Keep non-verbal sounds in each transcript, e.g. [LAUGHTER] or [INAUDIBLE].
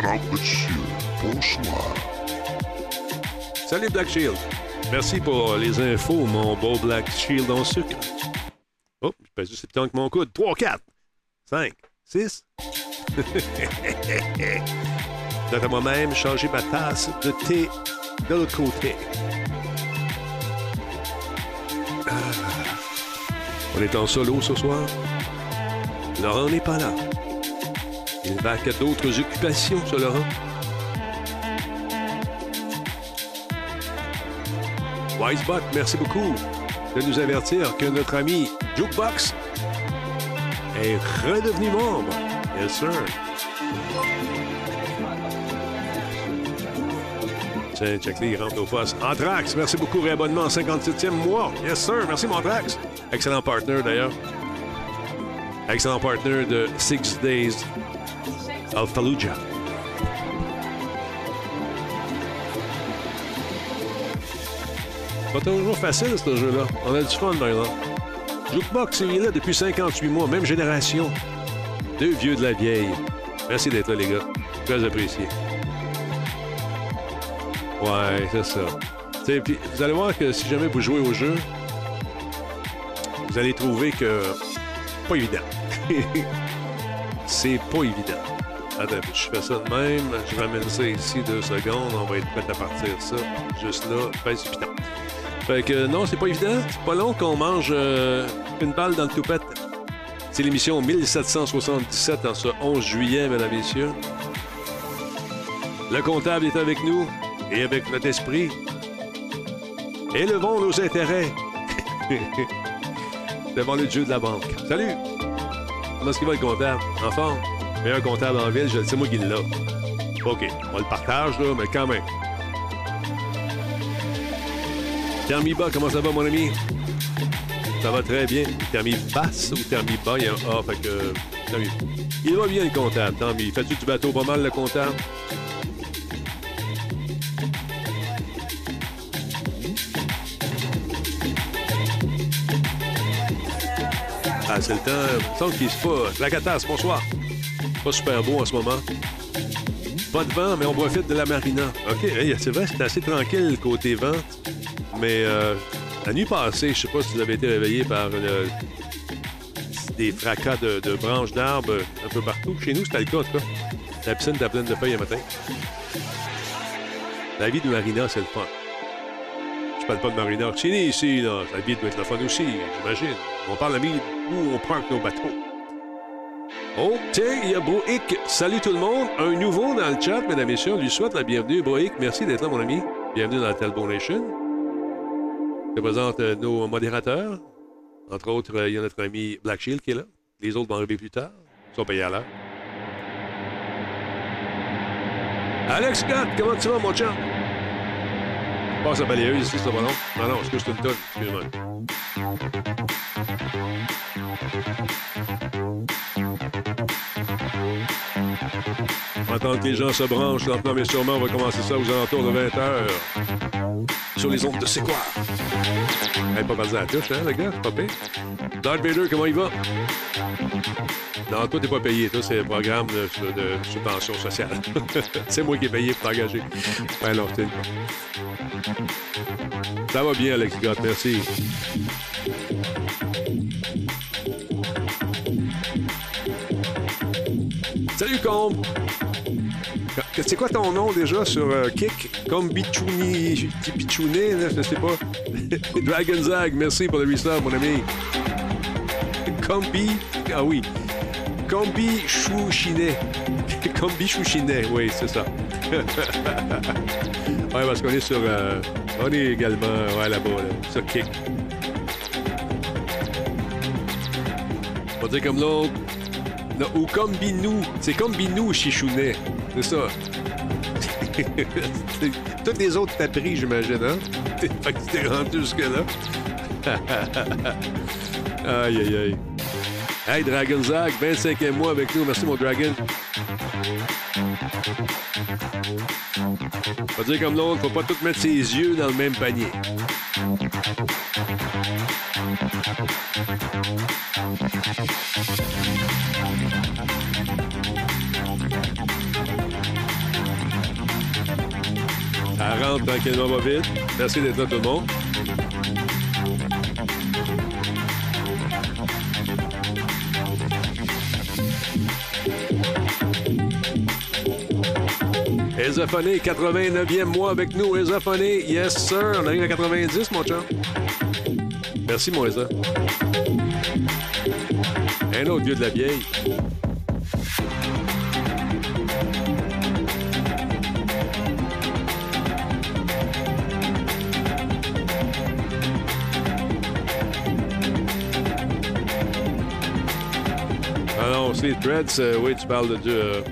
Black Shield. Bonsoir. Salut Black Shield. Merci pour les infos, mon beau Black Shield en sucre. Oh, je pèse juste temps que mon coude. 3, 4, 5, 6. D'après moi-même, changer ma tasse de thé de l'autre côté. Ah. On est en solo ce soir? Laurent n'est pas là. Il va à d'autres occupations, ce Laurent. Wisebot, merci beaucoup de nous avertir que notre ami Jukebox est redevenu membre. Yes, sir. Tiens, check il rentre au poste. Anthrax, merci beaucoup, réabonnement en 57e mois. Yes, sir. Merci, mon Anthrax. Excellent partner, d'ailleurs. Excellent partner de Six Days of Fallujah. Pas toujours facile, ce jeu-là. On a du fun, maintenant. Jukebox, il est là depuis 58 mois, même génération. Deux vieux de la vieille. Merci d'être là, les gars. Très apprécié. Ouais, c'est ça. Vous allez voir que si jamais vous jouez au jeu, vous allez trouver que pas évident. c'est pas évident. [LAUGHS] Attends, je fais ça de même, je ramène ça ici deux secondes, on va être prêt à partir ça. Juste là, pèse du piton. Fait que non, c'est pas évident. C'est pas long qu'on mange euh, une balle dans le toupette. C'est l'émission 1777 en ce 11 juillet, mesdames et messieurs. Le comptable est avec nous et avec notre esprit. Élevons nos intérêts [LAUGHS] devant le dieu de la banque. Salut! Comment est-ce qu'il va le comptable? En? Meilleur comptable en ville, je sais moi qui l'a. OK, on le partage, là, mais quand même. Thermiba, comment ça va, mon ami? Ça va très bien. Thermi basse ou Thermi bas? Il y a un A, fait que. Il va bien, le comptable. Tant mieux. Fais-tu du bateau pas mal, le comptable? Ah, c'est le temps. Semble qu'il se passe. La catasse, bonsoir. Pas super beau en ce moment. Pas de vent, mais on profite de la marina. OK, c'est vrai, c'est assez tranquille côté vent. Mais euh, la nuit passée, je sais pas si vous avez été réveillé par des fracas de, branches d'arbres un peu partout. Chez nous, c'était le cas, en. La piscine était pleine de feuilles un matin. La vie de marina, c'est le fun. Je parle pas de marina nous, ici. La vie doit être le fun aussi, j'imagine. On parle de vie où on prend nos bateaux. Oh, tiens, il y a Broic. Salut tout le monde. Un nouveau dans le chat, mesdames et messieurs. On lui souhaite la bienvenue. Broic, merci d'être là, mon ami. Bienvenue dans la Talbot Nation. Je présente euh, nos modérateurs. Entre autres, euh, il y a notre ami Black Shield qui est là. Les autres vont arriver plus tard. Ils sont payés à l'heure. Alex Scott, comment tu vas, mon chat? Passe la balayeuse ici, c'est pas long. Non, non, excuse c'est une tonne? Excuse-moi. Que les gens se branchent lentement, mais sûrement, on va commencer ça aux alentours de 20 h sur les ondes de C'est quoi? Elle pas passé à la touche, hein, le gars? Pas payé. Comment il va? Non, toi, t'es pas payé. Toi, c'est un programme de, subvention sociale. [LAUGHS] c'est moi qui ai payé pour t'engager. Ouais, non, t'es... Ça va bien, Alex Gott, merci. Salut, Combe! C'est quoi ton nom déjà sur euh, Kick? Comme Bichouni, Pichouné, je sais pas. [LAUGHS] Dragon Zag, merci pour le restart, mon ami. Combi, ah oui. Combi Chouchinet. [LAUGHS] Combi Chouchinet, oui, c'est ça. [LAUGHS] ouais, parce qu'on est sur. Euh, on est également, ouais, là-bas, là, sur Kick. On va dire comme l'autre. Ou Combinou. C'est Combinou Chichounet. C'est ça. [LAUGHS] Toutes les autres t'as pris, j'imagine, hein? [LAUGHS] fait que tu t'es rendu jusque-là. aïe, aïe, aïe. Hey, Dragon Zag, 25e mois avec nous. Merci, mon Dragon. Faut dire comme l'autre, faut pas tout mettre ses yeux dans le même panier. Elle rentre tranquillement, va vite. Merci d'être là, tout le monde. Ezophoné, 89e mois avec nous. Ezophoné, yes sir. On arrive à 90, mon chum. Merci, mon. Un autre vieux de la vieille. Ah non, c'est Threads. euh, oui, tu parles de, euh,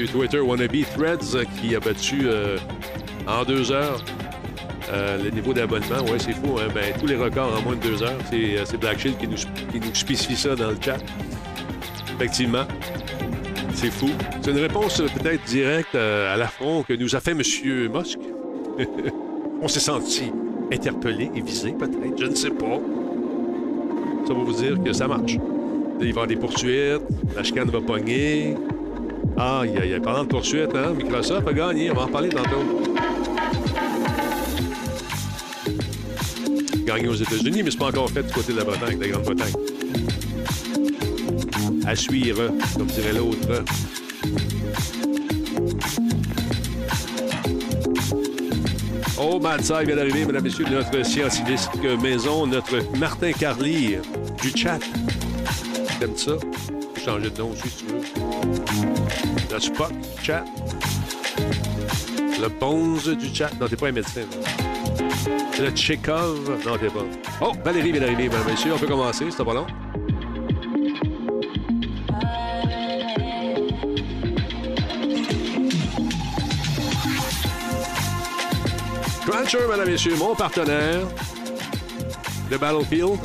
Twitter wannabe Threads euh, qui a battu euh, en deux heures euh, le niveau d'abonnement. Oui, c'est fou. Hein? Ben, tous les records en moins de deux heures. C'est Black Shield qui nous, qui nous spécifie ça dans le chat. Effectivement. C'est fou. C'est une réponse peut-être directe à l'affront que nous a fait M. Musk. [LAUGHS] On s'est senti interpellé et visé, peut-être. Je ne sais pas. Ça va vous dire que ça marche. Il va y avoir des poursuites, la chicane va pogner. Ah, il y a parlant de poursuites, hein? Microsoft a gagné, on va en parler tantôt. Gagné aux États-Unis, mais c'est pas encore fait du côté de la Bretagne, de la Grande-Bretagne. À suivre, comme dirait l'autre. Oh, Madsai vient d'arriver, mesdames et messieurs, de notre scientifique maison, notre Martin Carly du chat. T'aimes ça? Changer de nom aussi, si tu veux. Le du chat. Le Bones du chat. Non, t'es pas un médecin. Le Tchekhov. Non, t'es pas. Oh, Valérie vient d'arriver, mesdames et messieurs. On peut commencer, c'est pas long. Cruncher, mesdames et messieurs, mon partenaire de Battlefield.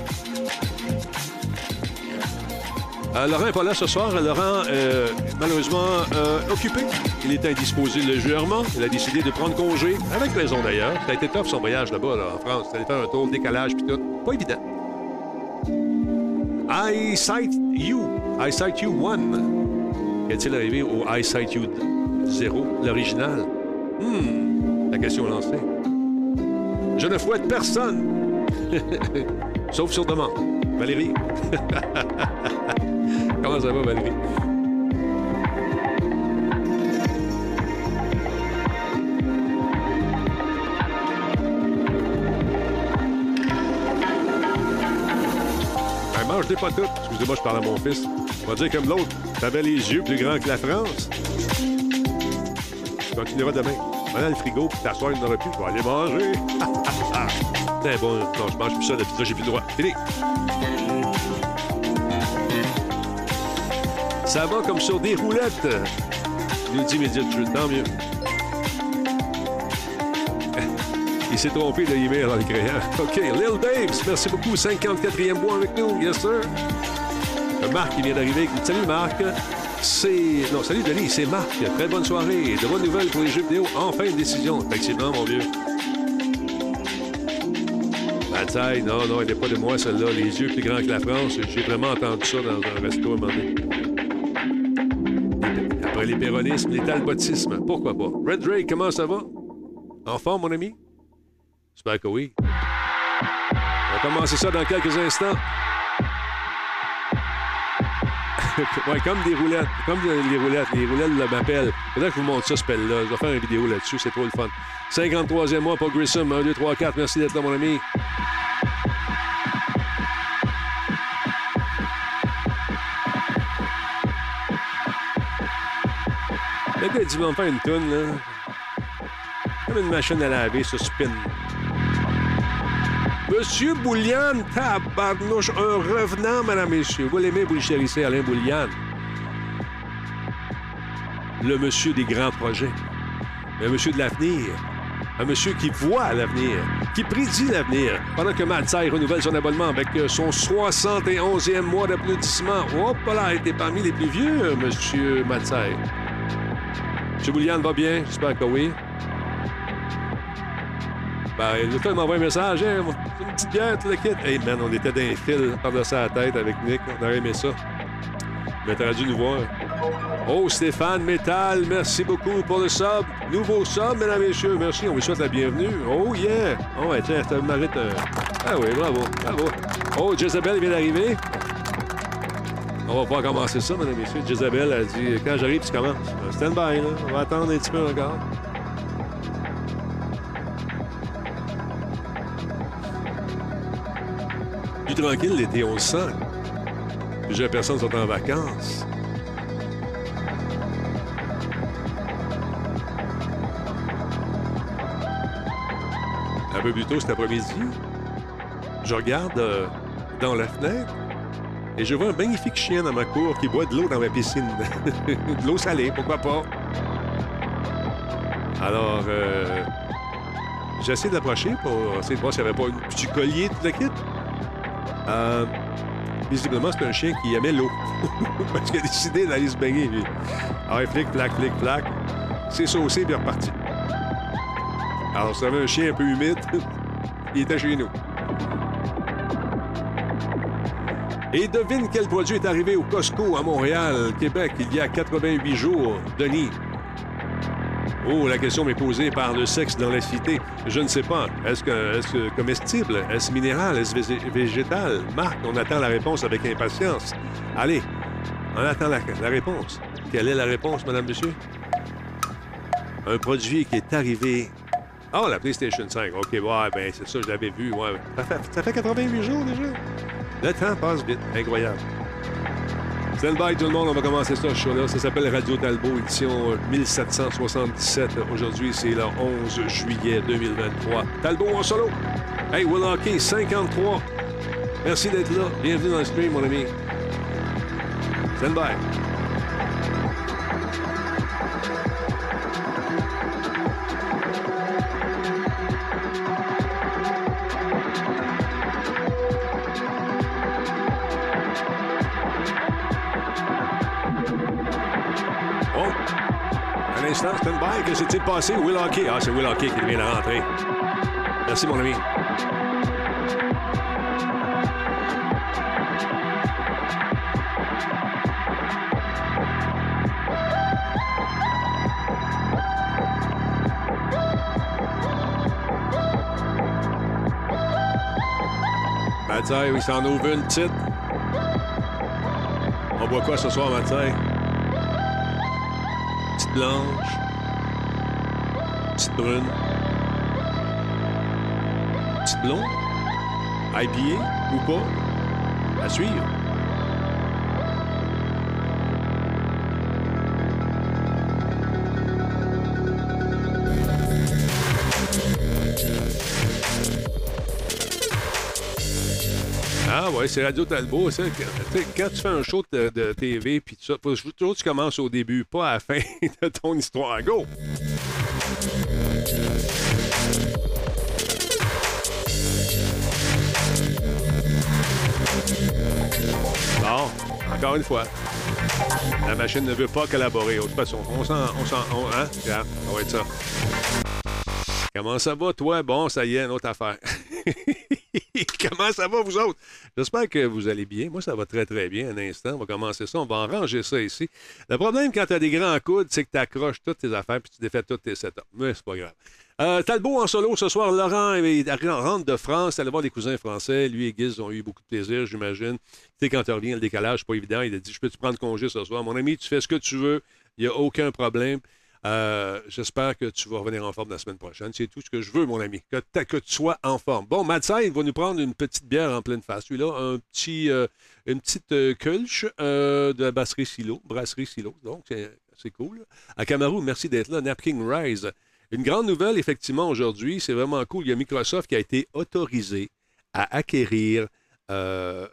Euh, Laurent n'est pas là ce soir. Laurent, euh, malheureusement, euh, occupé. Il est indisposé légèrement. Il a décidé de prendre congé, avec raison d'ailleurs. Ça a été tough son voyage là-bas, là, en France. Allait faire un tour, décalage, puis tout. Pas évident. I Sight You. I Sight You 1. Est-il arrivé au I Sight You 0, l'original? Hmm, la question lancée. Je ne fouette personne. [LAUGHS] Sauf sur demande. Valérie? [LAUGHS] Comment ça va, Valérie? Elle mange des pas. Excusez-moi, je parle à mon fils. On va dire comme l'autre. T'avais les yeux plus grands que la France. Tu continueras demain. Dans le frigo, puis t'asseoir, il n'aura plus. Tu vas aller manger. [LAUGHS] Bon. Non, je mange plus ça. Pizza, j'ai plus le droit. Fini. Ça va comme sur des roulettes. Nous dit. Tant mieux. [LAUGHS] Il s'est trompé de email en l'écrivant. OK. Lil Babes, merci beaucoup. 54e mois avec nous. Yes, sir. Marc, qui vient d'arriver. Salut, Marc. C'est. Non, salut, Denis. C'est Marc. Très bonne soirée. De bonnes nouvelles pour les jeux vidéo. Enfin, une décision. Effectivement, mon vieux. Non, non, elle n'est pas de moi, celle-là. Les yeux plus grands que la France. J'ai vraiment entendu ça dans un resto à un moment donné. Après les péronismes, les talbotismes, pourquoi pas? Red Drake, comment ça va? En forme, mon ami? J'espère que oui. On va commencer ça dans quelques instants. [LAUGHS] ouais, comme des roulettes. Comme les roulettes. Les roulettes de m'appellent. Faudrait que je vous montre ça, ce pelle-là. Je vais faire une vidéo là-dessus. C'est trop le fun. 53e mois pour Grissom. 1, 2, 3, 4. Merci d'être là, mon ami. Dit, me faire une toune. Comme une machine à laver, ce spin. Monsieur Boulian, tabarnouche, un revenant, madame, messieurs. Vous l'aimez, vous le chérissez, Alain Boulian. Le monsieur des grands projets. Un monsieur de l'avenir. Un monsieur qui voit l'avenir, qui prédit l'avenir. Pendant que Matsai renouvelle son abonnement avec euh, son 71e mois d'applaudissement. Hop là, il était parmi les plus vieux, monsieur Matsai. Boulian va bien? J'espère que oui. Ben, l'autre, il m'envoie un message. Hey, c'est une petite bière, tout le kit. Hey, man, on était dans un fil par-dessus la tête avec Nick. On aurait aimé ça. Mais t'aurais dû nous voir. Oh, Stéphane Métal, merci beaucoup pour le sub. Nouveau sub, mesdames et messieurs. Merci, on vous souhaite la bienvenue. Oh, yeah. Oh, tiens, ça mérite un... Ah oui, bravo, bravo. Oh, Jezebel vient d'arriver. On va pouvoir commencer ça, mesdames et messieurs. Jezebel a dit, quand j'arrive, tu commences. Stand by, là. On va attendre un petit peu encore. Plus tranquille l'été, on le sent. Plusieurs personnes sont en vacances. Un peu plus tôt cet après-midi, je regarde euh, dans la fenêtre et je vois un magnifique chien dans ma cour qui boit de l'eau dans ma piscine. [LAUGHS] de l'eau salée, pourquoi pas? Alors, euh, j'essaie d'approcher pour essayer de voir s'il n'y avait pas un petit collier, tout le kit. Euh, visiblement, c'est un chien qui aimait l'eau. [LAUGHS] Parce qu'il a décidé d'aller se baigner, lui. Alors, il flic, flac, flic, flac. C'est saucé, puis reparti. Alors, ça avait un chien un peu humide. [LAUGHS] il était chez nous. Et devine quel produit est arrivé au Costco à Montréal, Québec, il y a 88 jours. Denis? Oh, la question m'est posée par le sexe dans la cité. Je ne sais pas. Est-ce que, est que comestible? Est-ce minéral? Est-ce végétal? Marc, on attend la réponse avec impatience. Allez, on attend la, réponse. Quelle est la réponse, madame, monsieur? Un produit qui est arrivé ah, oh, la PlayStation 5. OK, ouais, ben c'est ça, je l'avais vu. Ouais. Ça, fait, ça fait 88 jours déjà? Le temps passe vite. Incroyable. Stand by tout le monde, on va commencer ça, ce show-là. Ça s'appelle Radio Talbot, édition 1777. Aujourd'hui, c'est le 11 juillet 2023. Talbot en solo. Hey, Will Hockey, 53. Merci d'être là. Bienvenue dans le stream, mon ami. Stand by. Que s'est-il passé? Will Hockey. Ah, c'est Will Hockey qui vient de rentrer. Merci, mon ami. Mathieu, il s'en ouvre une petite. On boit quoi ce soir, Mathieu? Petite blanche. Brune. Petite blonde. IPA ou pas? À suivre. Ah ouais, c'est Radio Talbot. Ça. Quand tu fais un show de, TV, puis tout ça, toujours que tu commences au début, pas à la fin [LAUGHS] de ton histoire. Go! Encore une fois. La machine ne veut pas collaborer. De toute façon, on s'en. On s'en. Hein? ça va être ça. Comment ça va, toi? Bon, ça y est, une autre affaire. [LAUGHS] Comment ça va, vous autres? J'espère que vous allez bien. Moi, ça va très, très bien. Un instant, on va commencer ça. On va en ranger ça ici. Le problème, quand tu as des grands coudes, c'est que tu accroches toutes tes affaires puis tu défais toutes tes setups. Mais c'est pas grave. Euh, Talbot en solo ce soir. Laurent rentre de France. Allez voir des cousins français. Lui et Giz ont eu beaucoup de plaisir, j'imagine. Tu sais, quand tu reviens, le décalage, pas évident. Il a dit Je peux te prendre congé ce soir? Mon ami, tu fais ce que tu veux. Il n'y a aucun problème. Euh, j'espère que tu vas revenir en forme la semaine prochaine. C'est tout ce que je veux, mon ami, que, que tu sois en forme. Bon, Matsai, il va nous prendre une petite bière en pleine face. Lui-là, un petit, euh, une petite euh, de la brasserie Silo. Brasserie Silo, donc c'est cool. À Camarou, merci d'être là. Napkin Rise. Une grande nouvelle, effectivement, aujourd'hui. C'est vraiment cool. Il y a Microsoft qui a été autorisé à acquérir euh,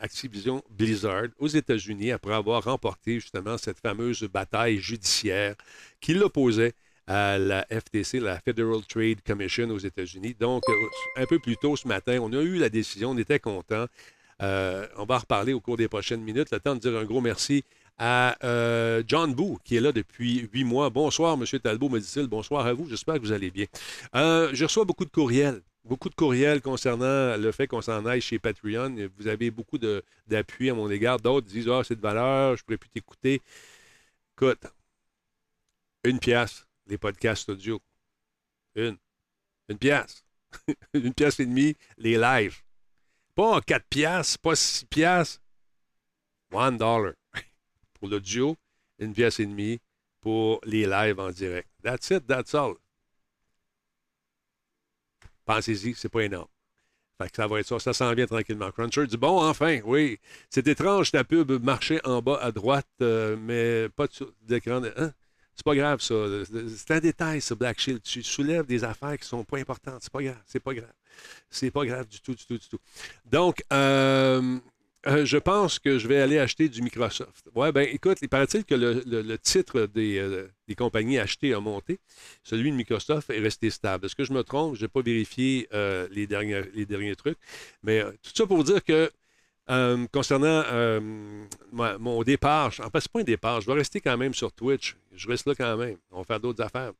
Activision Blizzard aux États-Unis après avoir remporté justement cette fameuse bataille judiciaire qui l'opposait à la FTC, la Federal Trade Commission aux États-Unis. Donc, euh, un peu plus tôt ce matin, on a eu la décision, on était content. Euh, on va en reparler au cours des prochaines minutes. Le temps de dire un gros merci à euh, John Boo, qui est là depuis huit mois. Bonsoir, M. Talbot, me dit-il. Bonsoir à vous. J'espère que vous allez bien. je reçois beaucoup de courriels beaucoup de courriels concernant le fait qu'on s'en aille chez Patreon. Vous avez beaucoup d'appui à mon égard. D'autres disent Ah, c'est de valeur, je pourrais plus t'écouter. Écoute, une pièce, les podcasts audio. Une. Une pièce. [LAUGHS] une pièce et demie, les lives. Pas quatre pièces, pas six pièces. One dollar. Pour l'audio, une pièce et demie pour les lives en direct. That's it, that's all. Pensez-y, c'est pas énorme. Fait que ça va être ça. Ça s'en vient tranquillement. Cruncher dit Bon, enfin, oui. C'est étrange, ta pub marchait en bas à droite, euh, mais pas d'écran. Hein? C'est pas grave, ça. C'est un détail, ça, Black Shield. Tu soulèves des affaires qui sont pas importantes. C'est pas grave. C'est pas grave. C'est pas grave du tout, du tout, du tout. Donc, euh, euh, je pense que je vais aller acheter du Microsoft. Ouais, ben écoute, il paraît-il que le, titre euh, des, compagnies achetées a monté. Celui de Microsoft est resté stable. Est-ce que je me trompe? Je n'ai pas vérifié euh, les, derniers, les derniers trucs. Mais tout ça pour dire que concernant mon départ, en fait, ce pas un départ. Je vais rester quand même sur Twitch. Je reste là quand même. On va faire d'autres affaires.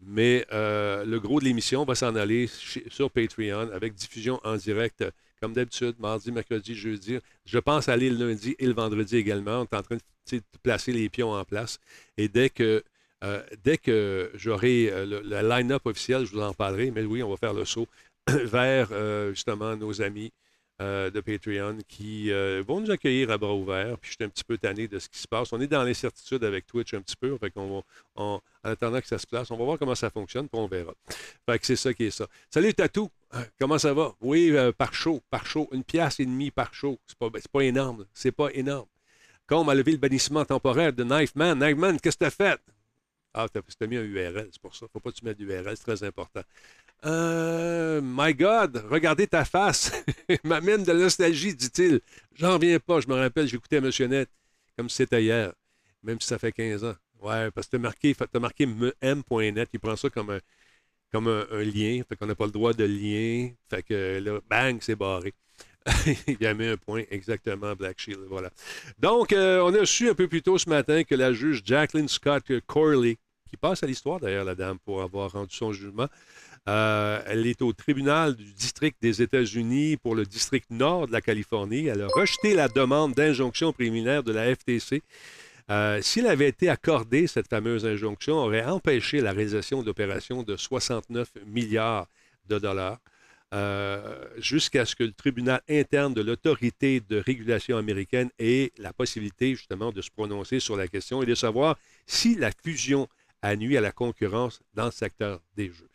Mais le gros de l'émission va s'en aller sur Patreon avec diffusion en direct comme d'habitude, mardi, mercredi, jeudi. Je pense aller le lundi et le vendredi également. On est en train de placer les pions en place. Et dès que, euh, j'aurai euh, le, line-up officiel, je vous en parlerai. Mais oui, on va faire le saut [CLEARS THROAT] vers euh, justement nos amis de Patreon qui vont nous accueillir à bras ouverts. Puis je suis un petit peu tanné de ce qui se passe. On est dans l'incertitude avec Twitch un petit peu. Fait qu'on en attendant que ça se place, on va voir comment ça fonctionne, puis on verra. Fait que c'est ça qui est ça. Salut Tatou! Euh, comment ça va? Oui, euh, par show, par show. Une pièce et demie par show. C'est pas, pas énorme. C'est pas énorme. On m'a levé le bannissement temporaire de Knife Man, Knife Man, qu'est-ce que t'as fait? Ah, t'as mis un URL, c'est pour ça. Faut pas que tu mettes d'URL, c'est très important. Euh, my God, regardez ta face. [LAUGHS] M'amène de la nostalgie, dit-il. J'en viens pas. Je me rappelle, j'écoutais M. Net comme si c'était hier, même si ça fait 15 ans. Ouais, parce que t'as marqué, as marqué m.net. Il prend ça comme un, comme un, lien. Fait qu'on n'a pas le droit de lien. Fait que là, bang, c'est barré. [LAUGHS] il a mis un point exactement, Black Shield. Voilà. Donc, euh, on a su un peu plus tôt ce matin que la juge Jacqueline Scott Corley, qui passe à l'histoire d'ailleurs, la dame, pour avoir rendu son jugement, euh, elle est au tribunal du district des États-Unis pour le district nord de la Californie. Elle a rejeté la demande d'injonction préliminaire de la FTC euh, s'il avait été accordé, cette fameuse injonction aurait empêché la réalisation d'opérations de 69 milliards de dollars euh, jusqu'à ce que le tribunal interne de l'autorité de régulation américaine ait la possibilité justement de se prononcer sur la question et de savoir si la fusion a nuit à la concurrence dans le secteur des jeux.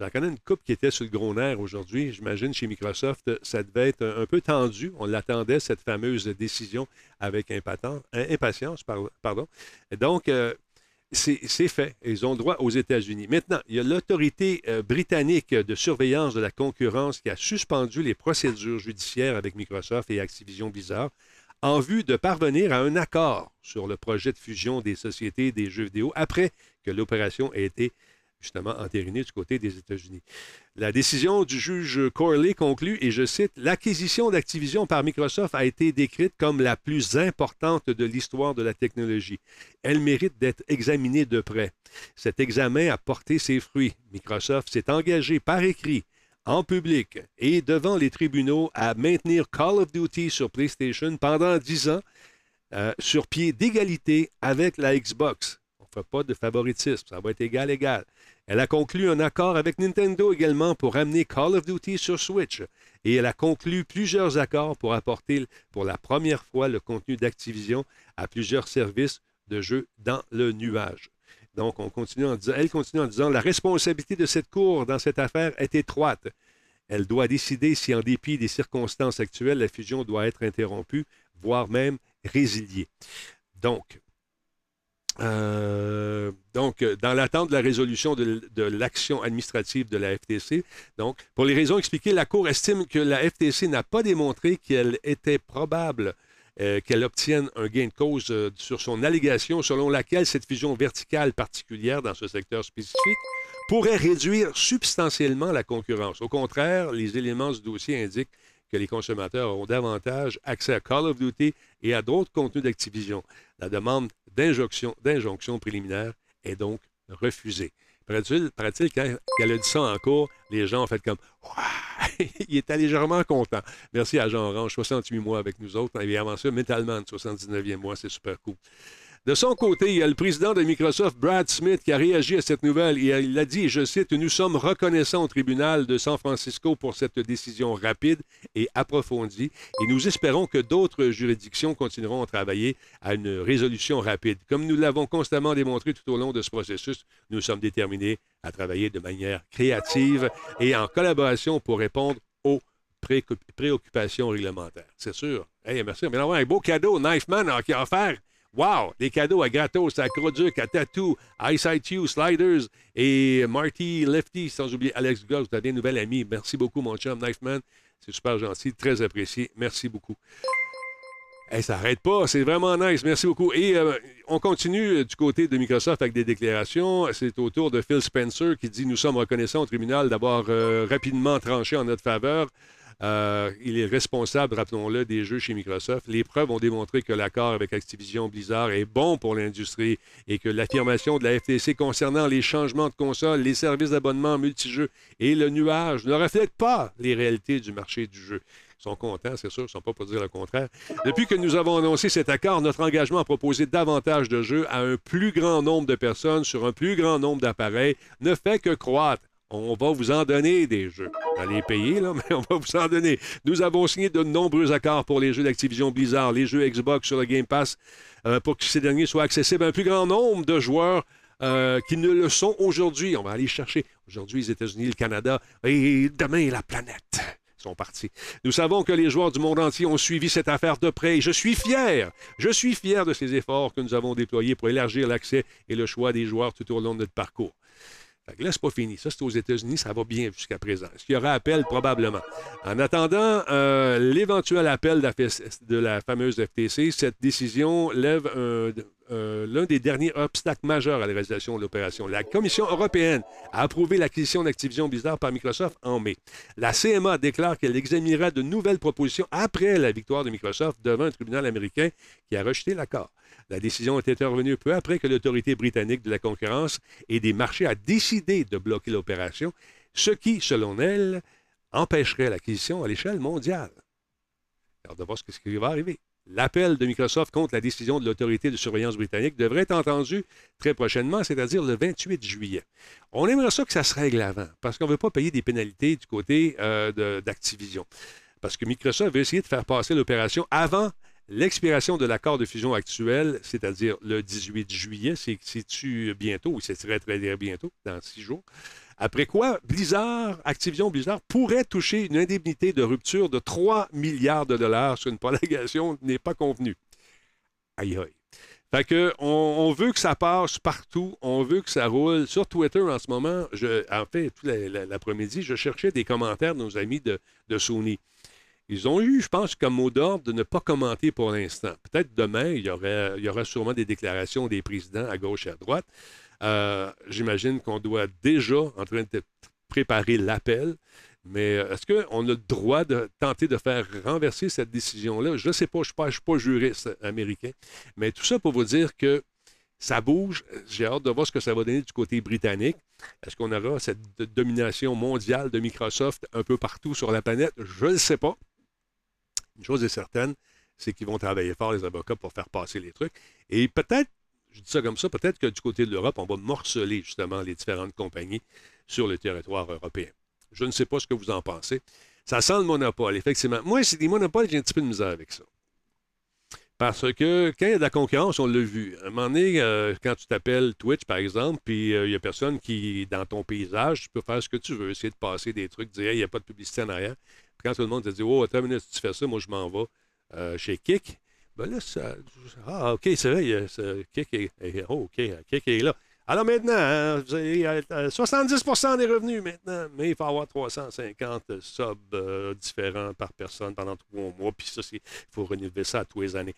J'en connais une coupe qui était sur le gros nerf aujourd'hui. J'imagine chez Microsoft, ça devait être un, peu tendu. On l'attendait, cette fameuse décision, avec impatience. Pardon. Donc, euh, c'est fait. Ils ont droit aux États-Unis. Maintenant, il y a l'autorité euh, britannique de surveillance de la concurrence qui a suspendu les procédures judiciaires avec Microsoft et Activision Blizzard en vue de parvenir à un accord sur le projet de fusion des sociétés des jeux vidéo après que l'opération ait été justement entériné du côté des États-Unis. La décision du juge Corley conclut, et je cite, L'acquisition d'Activision par Microsoft a été décrite comme la plus importante de l'histoire de la technologie. Elle mérite d'être examinée de près. Cet examen a porté ses fruits. Microsoft s'est engagé par écrit en public et devant les tribunaux à maintenir Call of Duty sur PlayStation pendant dix ans euh, sur pied d'égalité avec la Xbox. On ne fait pas de favoritisme, ça va être égal, égal. Elle a conclu un accord avec Nintendo également pour amener Call of Duty sur Switch. Et elle a conclu plusieurs accords pour apporter pour la première fois le contenu d'Activision à plusieurs services de jeux dans le nuage. Donc, elle continue en disant La responsabilité de cette Cour dans cette affaire est étroite. Elle doit décider si, en dépit des circonstances actuelles, la fusion doit être interrompue, voire même résiliée. Donc, euh, dans l'attente de la résolution de, l'action administrative de la FTC, pour les raisons expliquées, la Cour estime que la FTC n'a pas démontré qu'elle était probable euh, qu'elle obtienne un gain de cause sur son allégation selon laquelle cette fusion verticale particulière dans ce secteur spécifique pourrait réduire substantiellement la concurrence. Au contraire, les éléments du dossier indiquent que les consommateurs auront davantage accès à Call of Duty et à d'autres contenus d'Activision. La demande d'injonction, préliminaire est donc refusée. Paraît-il, quand elle a dit ça en cours, les gens ont fait comme [LAUGHS] Il était légèrement content. Merci à Jean Orange, 68 mois avec nous autres. Et avant ça, Metalman, 79e mois, c'est super cool. De son côté, il y a le président de Microsoft, Brad Smith, qui a réagi à cette nouvelle et il a dit, je cite, Nous sommes reconnaissants au tribunal de San Francisco pour cette décision rapide et approfondie et nous espérons que d'autres juridictions continueront à travailler à une résolution rapide. Comme nous l'avons constamment démontré tout au long de ce processus, nous sommes déterminés à travailler de manière créative et en collaboration pour répondre aux préoccupations réglementaires. C'est sûr. Merci. Mais un beau cadeau, Knifeman qui a offert Wow! Des cadeaux à Gratos, à Croduc, à Tattoo, à ICITU, Sliders et Marty Lefty, sans oublier Alex Goss. Vous avez un nouvel ami. Merci beaucoup, mon chum Knifeman. C'est super gentil, très apprécié. Merci beaucoup. Hey, ça n'arrête pas, c'est vraiment nice. Merci beaucoup. Et euh, on continue du côté de Microsoft avec des déclarations. C'est au tour de Phil Spencer qui dit Nous sommes reconnaissants au tribunal d'avoir euh, rapidement tranché en notre faveur. Euh, il est responsable, rappelons-le, des jeux chez Microsoft. Les preuves ont démontré que l'accord avec Activision Blizzard est bon pour l'industrie et que l'affirmation de la FTC concernant les changements de consoles, les services d'abonnement multijeux et le nuage ne reflètent pas les réalités du marché du jeu. Ils sont contents, c'est sûr, ils ne sont pas pour dire le contraire. Depuis que nous avons annoncé cet accord, notre engagement à proposer davantage de jeux à un plus grand nombre de personnes sur un plus grand nombre d'appareils ne fait que croître on va vous en donner des jeux. Allez payer, là, [LAUGHS] mais on va vous en donner. Nous avons signé de nombreux accords pour les jeux d'Activision Blizzard, les jeux Xbox sur le Game Pass, euh, pour que ces derniers soient accessibles à un plus grand nombre de joueurs euh, qui ne le sont aujourd'hui. On va aller chercher aujourd'hui les États-Unis, le Canada et demain la planète sont partis. Nous savons que les joueurs du monde entier ont suivi cette affaire de près je suis fier, je suis fier de ces efforts que nous avons déployés pour élargir l'accès et le choix des joueurs tout au long de notre parcours. Fait là, c'est pas fini. Ça, c'est aux États-Unis, ça va bien jusqu'à présent. Est-ce qu'il y aura appel? Probablement. En attendant euh, l'éventuel appel de la fameuse FTC, cette décision lève l'un des derniers obstacles majeurs à la réalisation de l'opération. La Commission européenne a approuvé l'acquisition d'Activision Blizzard par Microsoft en mai. La CMA déclare qu'elle examinera de nouvelles propositions après la victoire de Microsoft devant un tribunal américain qui a rejeté l'accord. La décision est intervenue peu après que l'autorité britannique de la concurrence et des marchés a décidé de bloquer l'opération, ce qui, selon elle, empêcherait l'acquisition à l'échelle mondiale. Alors, de voir ce qui va arriver. L'appel de Microsoft contre la décision de l'autorité de surveillance britannique devrait être entendu très prochainement, c'est-à-dire le 28 juillet. On aimerait ça que ça se règle avant, parce qu'on ne veut pas payer des pénalités du côté euh, d'Activision. Parce que Microsoft veut essayer de faire passer l'opération avant L'expiration de l'accord de fusion actuel, c'est-à-dire le 18 juillet, c'est-tu bientôt, ou c'est très, très bientôt, dans six jours? Après quoi, Blizzard, Activision Blizzard, pourrait toucher une indemnité de rupture de 3 milliards de dollars sur une prolongation [LAUGHS] n'est pas convenue. Aïe aïe. Fait que on, veut que ça passe partout, on veut que ça roule. Sur Twitter en ce moment, je, en fait, tout l'après-midi, je cherchais des commentaires de nos amis de, Sony. Ils ont eu, je pense, comme mot d'ordre de ne pas commenter pour l'instant. Peut-être demain, il y aura sûrement des déclarations des présidents à gauche et à droite. Euh, j'imagine qu'on doit déjà en train de préparer l'appel. Mais euh, est-ce qu'on a le droit de tenter de faire renverser cette décision-là? Je ne sais pas, je ne suis pas juriste américain. Mais tout ça pour vous dire que ça bouge. J'ai hâte de voir ce que ça va donner du côté britannique. Est-ce qu'on aura cette domination mondiale de Microsoft un peu partout sur la planète? Je ne sais pas. Une chose est certaine, c'est qu'ils vont travailler fort, les avocats, pour faire passer les trucs. Et peut-être, je dis ça comme ça, peut-être que du côté de l'Europe, on va morceler justement les différentes compagnies sur le territoire européen. Je ne sais pas ce que vous en pensez. Ça sent le monopole, effectivement. Moi, c'est des monopoles, j'ai un petit peu de misère avec ça. Parce que quand il y a de la concurrence, on l'a vu. À un moment donné, euh, quand tu t'appelles Twitch, par exemple, puis euh, il n'y a personne qui, dans ton paysage, tu peux faire ce que tu veux, essayer de passer des trucs, dire, il n'y a pas de publicité en arrière quand tout le monde te dit Oh, attends une minute, si tu fais ça, moi je m'en vais euh, chez Kik, ben ça. Ah, OK, c'est vrai, Kik est, oh, OK, Kik est là. Alors maintenant, hein, vous avez 70% des revenus maintenant, mais il faut avoir 350 subs euh, différents par personne pendant trois mois, puis ça, il faut renouveler ça à tous les années.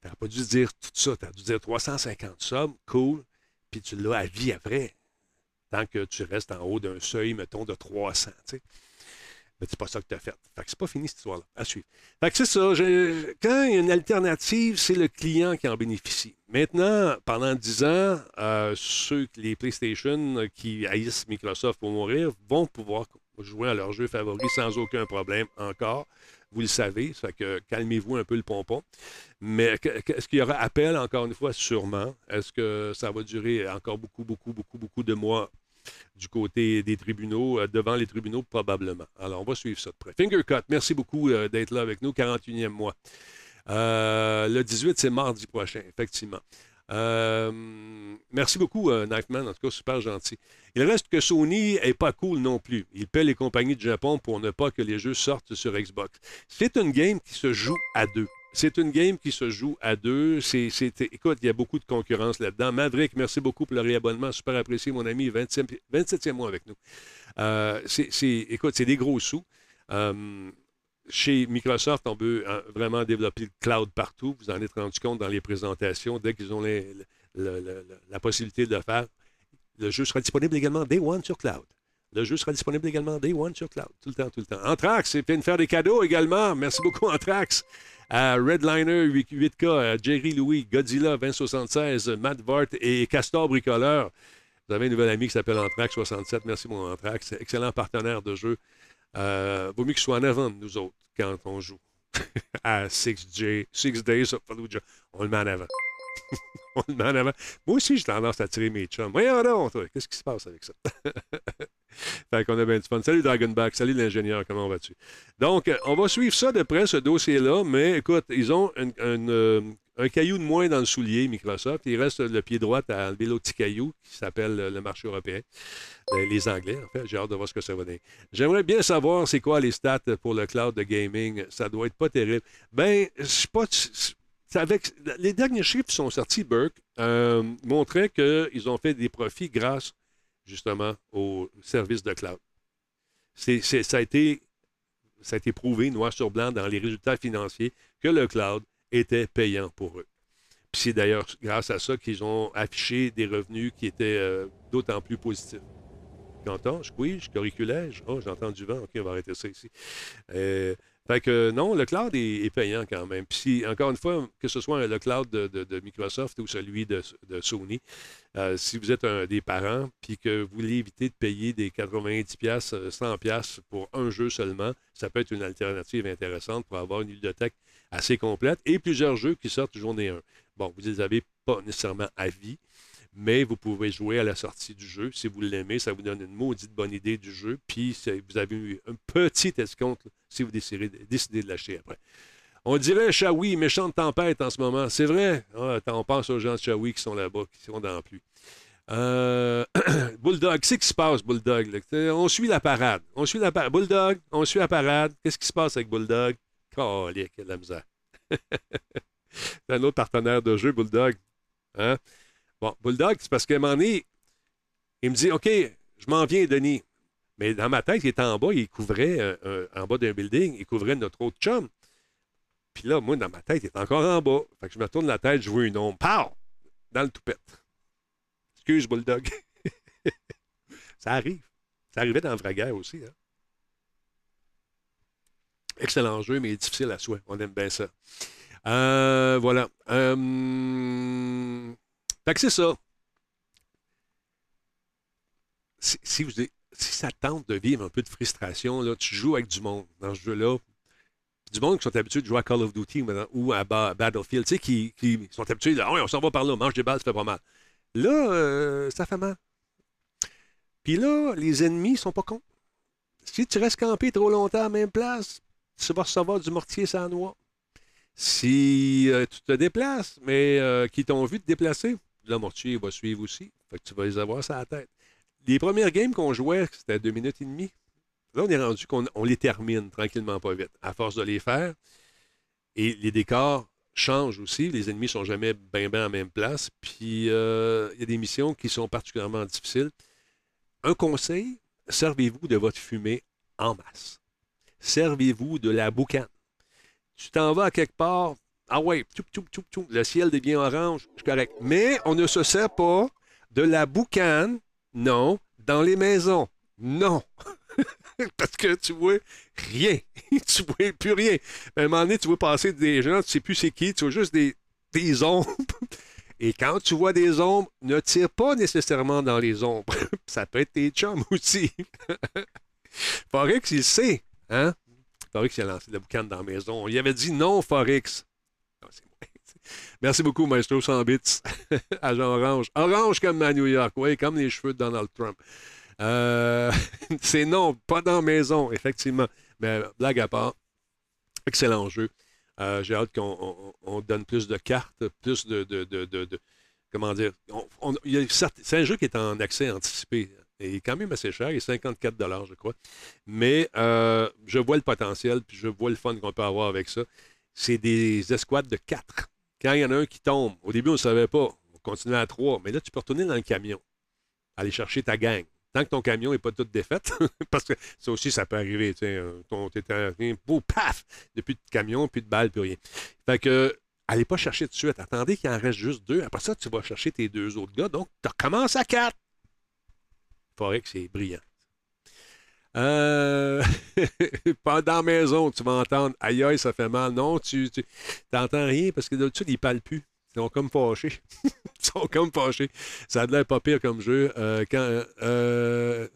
Tu n'as pas dû dire tout ça, tu as dû dire 350 subs, cool, puis tu l'as à vie après, tant que tu restes en haut d'un seuil, mettons, de 300. Tu sais. Mais c'est pas ça que tu as fait. Fait que c'est pas fini cette histoire-là. À suivre. Fait que c'est ça. Quand il y a une alternative, c'est le client qui en bénéficie. Maintenant, pendant 10 ans, euh, ceux, les PlayStation qui haïssent Microsoft pour mourir vont pouvoir jouer à leur jeu favori sans aucun problème encore. vous le savez, ça fait que calmez-vous un peu le pompon. Mais que- que- est-ce qu'il y aura appel encore une fois? Sûrement. Est-ce que ça va durer encore beaucoup, beaucoup, beaucoup, beaucoup de mois? Du côté des tribunaux, euh, devant les tribunaux, probablement. Alors, on va suivre ça de près. Finger Cut, merci beaucoup euh, d'être là avec nous, 41e mois. Euh, le 18, c'est mardi prochain, effectivement. Merci beaucoup, Knifeman, en tout cas, super gentil. Il reste que Sony est pas cool non plus. Il paie les compagnies du Japon pour ne pas que les jeux sortent sur Xbox. C'est une game qui se joue à deux. C'est une game qui se joue à deux. C'est, écoute, il y a beaucoup de concurrence là-dedans. Maverick, merci beaucoup pour le réabonnement. Super apprécié, mon ami. 27e, 27e mois avec nous. Euh, écoute, c'est des gros sous. Euh, chez Microsoft, on veut euh, vraiment développer le cloud partout. Vous en êtes rendu compte dans les présentations. Dès qu'ils ont la possibilité de le faire, le jeu sera disponible également Day One sur cloud. Le jeu sera disponible également Day One sur cloud. Tout le temps, tout le temps. Anthrax, c'est vient de faire des cadeaux également. Merci beaucoup, Anthrax. Redliner 8, k à Jerry Louis, Godzilla 2076, Matt Vart et Castor Bricoleur. Vous avez un nouvel ami qui s'appelle Anthrax 67. Merci, mon Anthrax. Excellent partenaire de jeu. Euh, vaut mieux qu'il soit en avant de nous autres quand on joue [LAUGHS] à 6J, 6 Days. On le met en avant. [LAUGHS] en avant. Moi aussi, j'ai tendance à tirer mes chums. Voyons donc. Qu'est-ce qui se passe avec ça? [LAUGHS] fait qu'on a bien du fun. Salut Dragonback, salut l'ingénieur, comment vas-tu? Donc, euh, on va suivre ça de près, ce dossier-là, mais écoute, ils ont euh, un caillou de moins dans le soulier, Microsoft. Il reste le pied droit à enlever l'autre petit caillou qui s'appelle euh, le marché européen. Les Anglais, en fait. J'ai hâte de voir ce que ça va donner. J'aimerais bien savoir c'est quoi les stats pour le cloud de gaming. Ça doit être pas terrible. Ben, je sais pas. Les derniers chiffres qui sont sortis, Burke, euh, montraient qu'ils ont fait des profits grâce justement au service de cloud. Ça, a été, prouvé noir sur blanc dans les résultats financiers que le cloud était payant pour eux. Puis c'est d'ailleurs grâce à ça qu'ils ont affiché des revenus qui étaient euh, d'autant plus positifs. J'entends, je couille, corriculais, oh, j'entends du vent, ok, on va arrêter ça ici. Euh, fait que non, le cloud est, payant quand même. Puis si, encore une fois, que ce soit le cloud de, Microsoft ou celui de, Sony, euh, si vous êtes un des parents puis que vous voulez éviter de payer des 90$, pièces, 100$ piastres pour un jeu seulement, ça peut être une alternative intéressante pour avoir une bibliothèque assez complète et plusieurs jeux qui sortent journée 1. Bon, vous les avez pas nécessairement à vie, mais vous pouvez jouer à la sortie du jeu. Si vous l'aimez, ça vous donne une maudite bonne idée du jeu. Puis vous avez eu un petit escompte si vous décidez, de l'acheter après. On dirait Shawi, méchante tempête en ce moment. C'est vrai? Ah, on pense aux gens de Shawi qui sont là-bas, qui sont dans la pluie. Euh, [CLEARS THROAT] Bulldog, qu'est-ce qui se passe, Bulldog? On suit la parade. On suit la parade. Bulldog, on suit la parade. Qu'est-ce qui se passe avec Bulldog? Calique, la misère. [LAUGHS] C'est un autre partenaire de jeu, Bulldog. Hein? Bon, Bulldog, c'est parce qu'à un moment donné, il me dit OK, je m'en viens, Denis. Mais dans ma tête, il était en bas, il couvrait, euh, un- en bas d'un building, il couvrait notre autre chum. Puis là, moi, dans ma tête, il est encore en bas. Fait que je me tourne la tête, je vois une ombre. Pow! Dans le toupette. Excuse, Bulldog. [LAUGHS] ça arrive. Ça arrivait dans la vraie guerre aussi. Hein? Excellent jeu, mais difficile à souhait. On aime bien ça. Euh, voilà. Euh, fait que c'est ça. Si, ça tente de vivre un peu de frustration, là, tu joues avec du monde dans ce jeu-là. Du monde qui sont habitués de jouer à Call of Duty ou à Ba- Battlefield, tu sais, qui, sont habitués de ouais, on s'en va par là, mange des balles, ça fait pas mal. Là, euh, ça fait mal. Puis là, les ennemis sont pas cons. Si tu restes campé trop longtemps à la même place, tu vas recevoir du mortier sans noix. Si euh, tu te déplaces, mais euh, qui t'ont vu te déplacer, le mortier va suivre aussi. Que tu vas les avoir sur la tête. Les premières games qu'on jouait, c'était deux minutes et demie. Là, on est rendu qu'on on les termine tranquillement, pas vite, à force de les faire. Et les décors changent aussi. Les ennemis sont jamais bien, bien en même place. Puis, euh, il y a des missions qui sont particulièrement difficiles. Un conseil, servez-vous de votre fumée en masse. Servez-vous de la boucane. Tu t'en vas quelque part, ah ouais, le ciel devient orange, c'est correct. Mais on ne se sert pas de la boucane, non, dans les maisons. Non. [LAUGHS] Parce que tu vois rien. [LAUGHS] tu vois plus rien. À un moment donné, tu vois passer des gens, tu sais plus c'est qui, tu vois juste des, ombres. [LAUGHS] Et quand tu vois des ombres, ne tire pas nécessairement dans les ombres. Ça peut être tes chums aussi. Tu le sais, hein? Forex qui a lancé la boucane dans la maison. On y avait dit non, Forex. Merci beaucoup, Maestro 100 bits. [LAUGHS] Agent orange. Orange comme à New York. Oui, comme les cheveux de Donald Trump. Euh, [LAUGHS] c'est non, pas dans maison, effectivement. Mais blague à part, excellent jeu. Euh, J'ai hâte qu'on on- on donne plus de cartes, plus de. de- de- comment dire il C'est un jeu qui est en accès anticipé. Et quand même assez cher, il est 54 je crois. Mais euh, je vois le potentiel, puis je vois le fun qu'on peut avoir avec ça. C'est des escouades de 4. Quand il y en a un qui tombe, au début, on ne savait pas. On continuait à 3. Mais là, tu peux retourner dans le camion, aller chercher ta gang. Tant que ton camion n'est pas tout défait, [LAUGHS] parce que ça aussi, ça peut arriver. Tu sais, euh, beau paf, depuis de camion, puis de balles, puis rien. Fait que, allez pas chercher de suite. Attendez qu'il en reste juste deux. Après ça, tu vas chercher tes deux autres gars. Donc, tu recommences à quatre. Forex, c'est brillant. Euh, [LAUGHS] pas dans la maison, tu vas entendre aïe aïe, ça fait mal. Non, tu t'entends rien parce que d'habitude, ils parlent plus. Ils sont comme fâchés. [LAUGHS] ils sont comme fâchés. Ça a l'air pas pire comme jeu. Euh, quand, euh,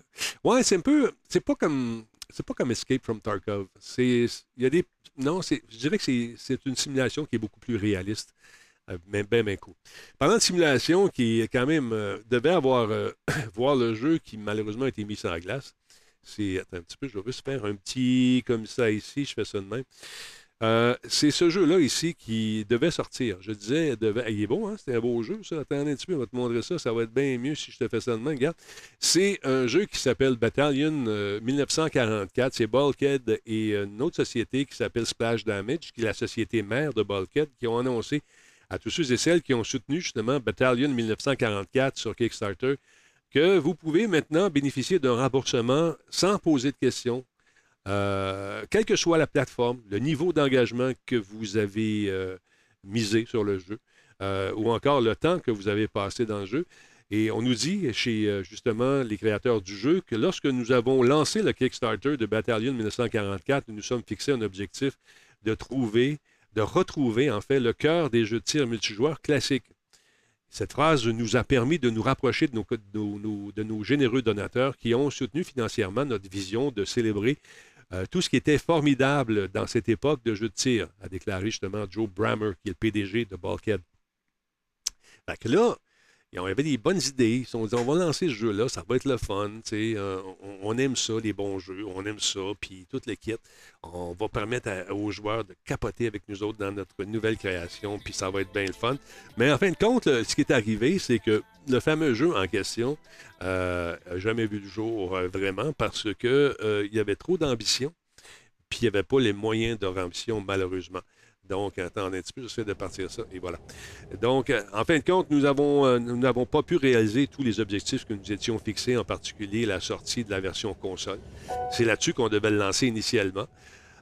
ouais, c'est un peu. C'est pas comme. C'est pas comme Escape from Tarkov. C'est. Il y a des. Non, c'est. Je dirais que c'est, une simulation qui est beaucoup plus réaliste. Euh, mais ben, ben cool. Parlant de simulation qui, quand même, euh, devait avoir. [COUGHS] voir le jeu qui, malheureusement, a été mis sur la glace. C'est. Attends un petit peu, je vais juste faire un petit comme ça ici. Je fais ça de même. Euh, c'est ce jeu-là ici qui devait sortir. Je disais, il est beau, hein? c'était un beau jeu, ça. Attendez un petit peu, on va te montrer ça. Ça va être bien mieux si je te fais ça de même. Regarde. C'est un jeu qui s'appelle Battalion euh, 1944. C'est Bulkhead et une autre société qui s'appelle Splash Damage, qui est la société mère de Bulkhead, qui ont annoncé à tous ceux et celles qui ont soutenu justement Battalion 1944 sur Kickstarter que vous pouvez maintenant bénéficier d'un remboursement sans poser de questions, euh, quelle que soit la plateforme, le niveau d'engagement que vous avez euh, misé sur le jeu, euh, ou encore le temps que vous avez passé dans le jeu. Et on nous dit chez justement les créateurs du jeu que lorsque nous avons lancé le Kickstarter de Battalion 1944, nous nous sommes fixés un objectif de trouver, de retrouver en fait le cœur des jeux de tir multijoueurs classiques. Cette phrase nous a permis de nous rapprocher de nos, généreux donateurs qui ont soutenu financièrement notre vision de célébrer euh, tout ce qui était formidable dans cette époque de jeu de tir, a déclaré justement Joe Brammer, qui est le PDG de Bulkhead. Fait là, il y avait des bonnes idées. Ils se dit, on va lancer ce jeu-là, ça va être le fun. euh, on, on aime ça, les bons jeux, on aime ça, puis toute l'équipe. On va permettre aux joueurs de capoter avec nous autres dans notre nouvelle création, puis ça va être bien le fun. Mais en fin de compte, ce qui est arrivé, c'est que le fameux jeu en question euh, n'a jamais vu le jour euh, vraiment parce que euh, il y avait trop d'ambition, puis il n'y avait pas les moyens de ambition, malheureusement. Donc, attendez un petit peu, j'essaie de partir ça, et voilà. Donc, euh, en fin de compte, euh, nous n'avons pas pu réaliser tous les objectifs que nous étions fixés, en particulier la sortie de la version console. C'est là-dessus qu'on devait le lancer initialement.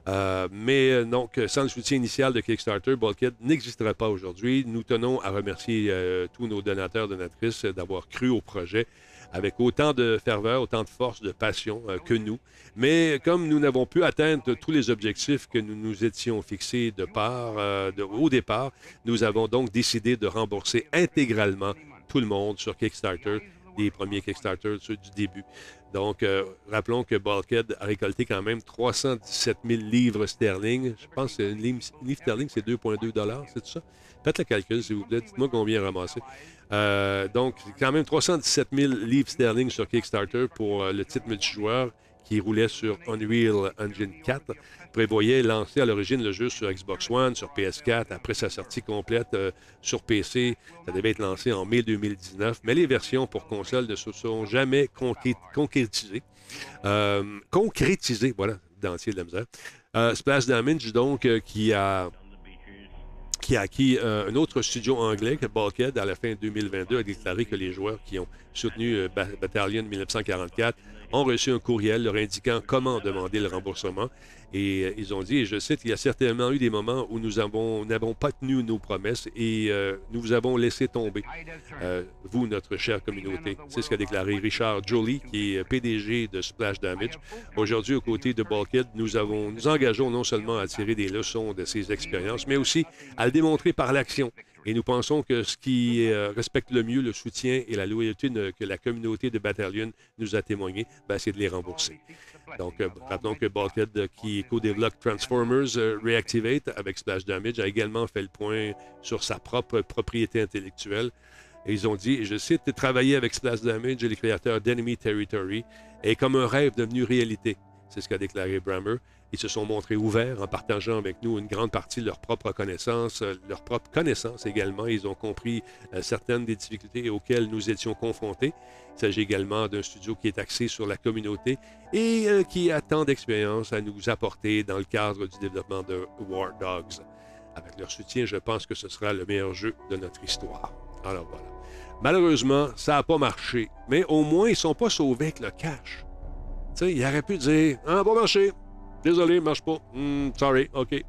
Euh, mais donc, sans le soutien initial de Kickstarter, Bulkhead n'existerait pas aujourd'hui. Nous tenons à remercier tous nos donateurs, donatrices d'avoir cru au projet avec autant de ferveur, autant de force, de passion euh, que nous. Mais comme nous n'avons pu atteindre tous les objectifs que nous nous étions fixés de part, euh, au départ, nous avons donc décidé de rembourser intégralement tout le monde sur Kickstarter, les premiers Kickstarter ceux du début. Donc, euh, rappelons que Bulkhead a récolté quand même 317 000 livres sterling. Je pense que livre, sterling, c'est 2,2 c'est tout ça? Faites le calcul, s'il vous plaît. Dites-moi combien ramasser. Euh, donc, quand même 317 000 livres sterling sur Kickstarter pour euh, le titre multijoueur qui roulait sur Unreal Engine 4. Prévoyait lancer à l'origine le jeu sur Xbox One, sur PS4, après sa sortie complète euh, sur PC. Ça devait être lancé en mai 2019, mais les versions pour console ne se sont jamais concrétisées. Concrétisées, voilà, dentier de la misère. Splash Damage, donc, qui a qui a acquis euh, un autre studio anglais que Bulkhead à la fin 2022 a déclaré que les joueurs qui ont soutenu euh, Ba- Battalion 1944 ont reçu un courriel leur indiquant comment demander le remboursement. Et euh, ils ont dit, et je cite, il y a certainement eu des moments où nous avons- n'avons pas tenu nos promesses et euh, nous vous avons laissé tomber, euh, vous, notre chère communauté. C'est ce qu'a déclaré Richard Jolie, qui est PDG de Splash Damage. Aujourd'hui, aux côtés de Bulkhead, nous, nous engageons non seulement à tirer des leçons de ces expériences, mais aussi à le démontrer par l'action Et nous pensons que ce qui respecte le mieux le soutien et la loyauté que la communauté de Battalion nous a témoigné, ben, c'est de les rembourser. Donc, euh, rappelons que Bulkhead, euh, qui co-développe Transformers euh, Reactivate avec Splash Damage, a également fait le point sur sa propre propriété intellectuelle. Ils ont dit, je cite, travailler avec Splash Damage et les créateurs d'Enemy Territory est comme un rêve devenu réalité. C'est ce qu'a déclaré Brammer. Ils se sont montrés ouverts en partageant avec nous une grande partie de leurs propres connaissances, euh, leurs propres connaissances également. Ils ont compris euh, certaines des difficultés auxquelles nous étions confrontés. Il s'agit également d'un studio qui est axé sur la communauté et euh, qui a tant d'expérience à nous apporter dans le cadre du développement de War Dogs. Avec leur soutien, je pense que ce sera le meilleur jeu de notre histoire. Alors voilà. Malheureusement, ça n'a pas marché, mais au moins, ils ne sont pas sauvés avec le cash. Tu sais, il aurait pu dire Ah, pas marché. Désolé, marche pas. Hmm, sorry, OK.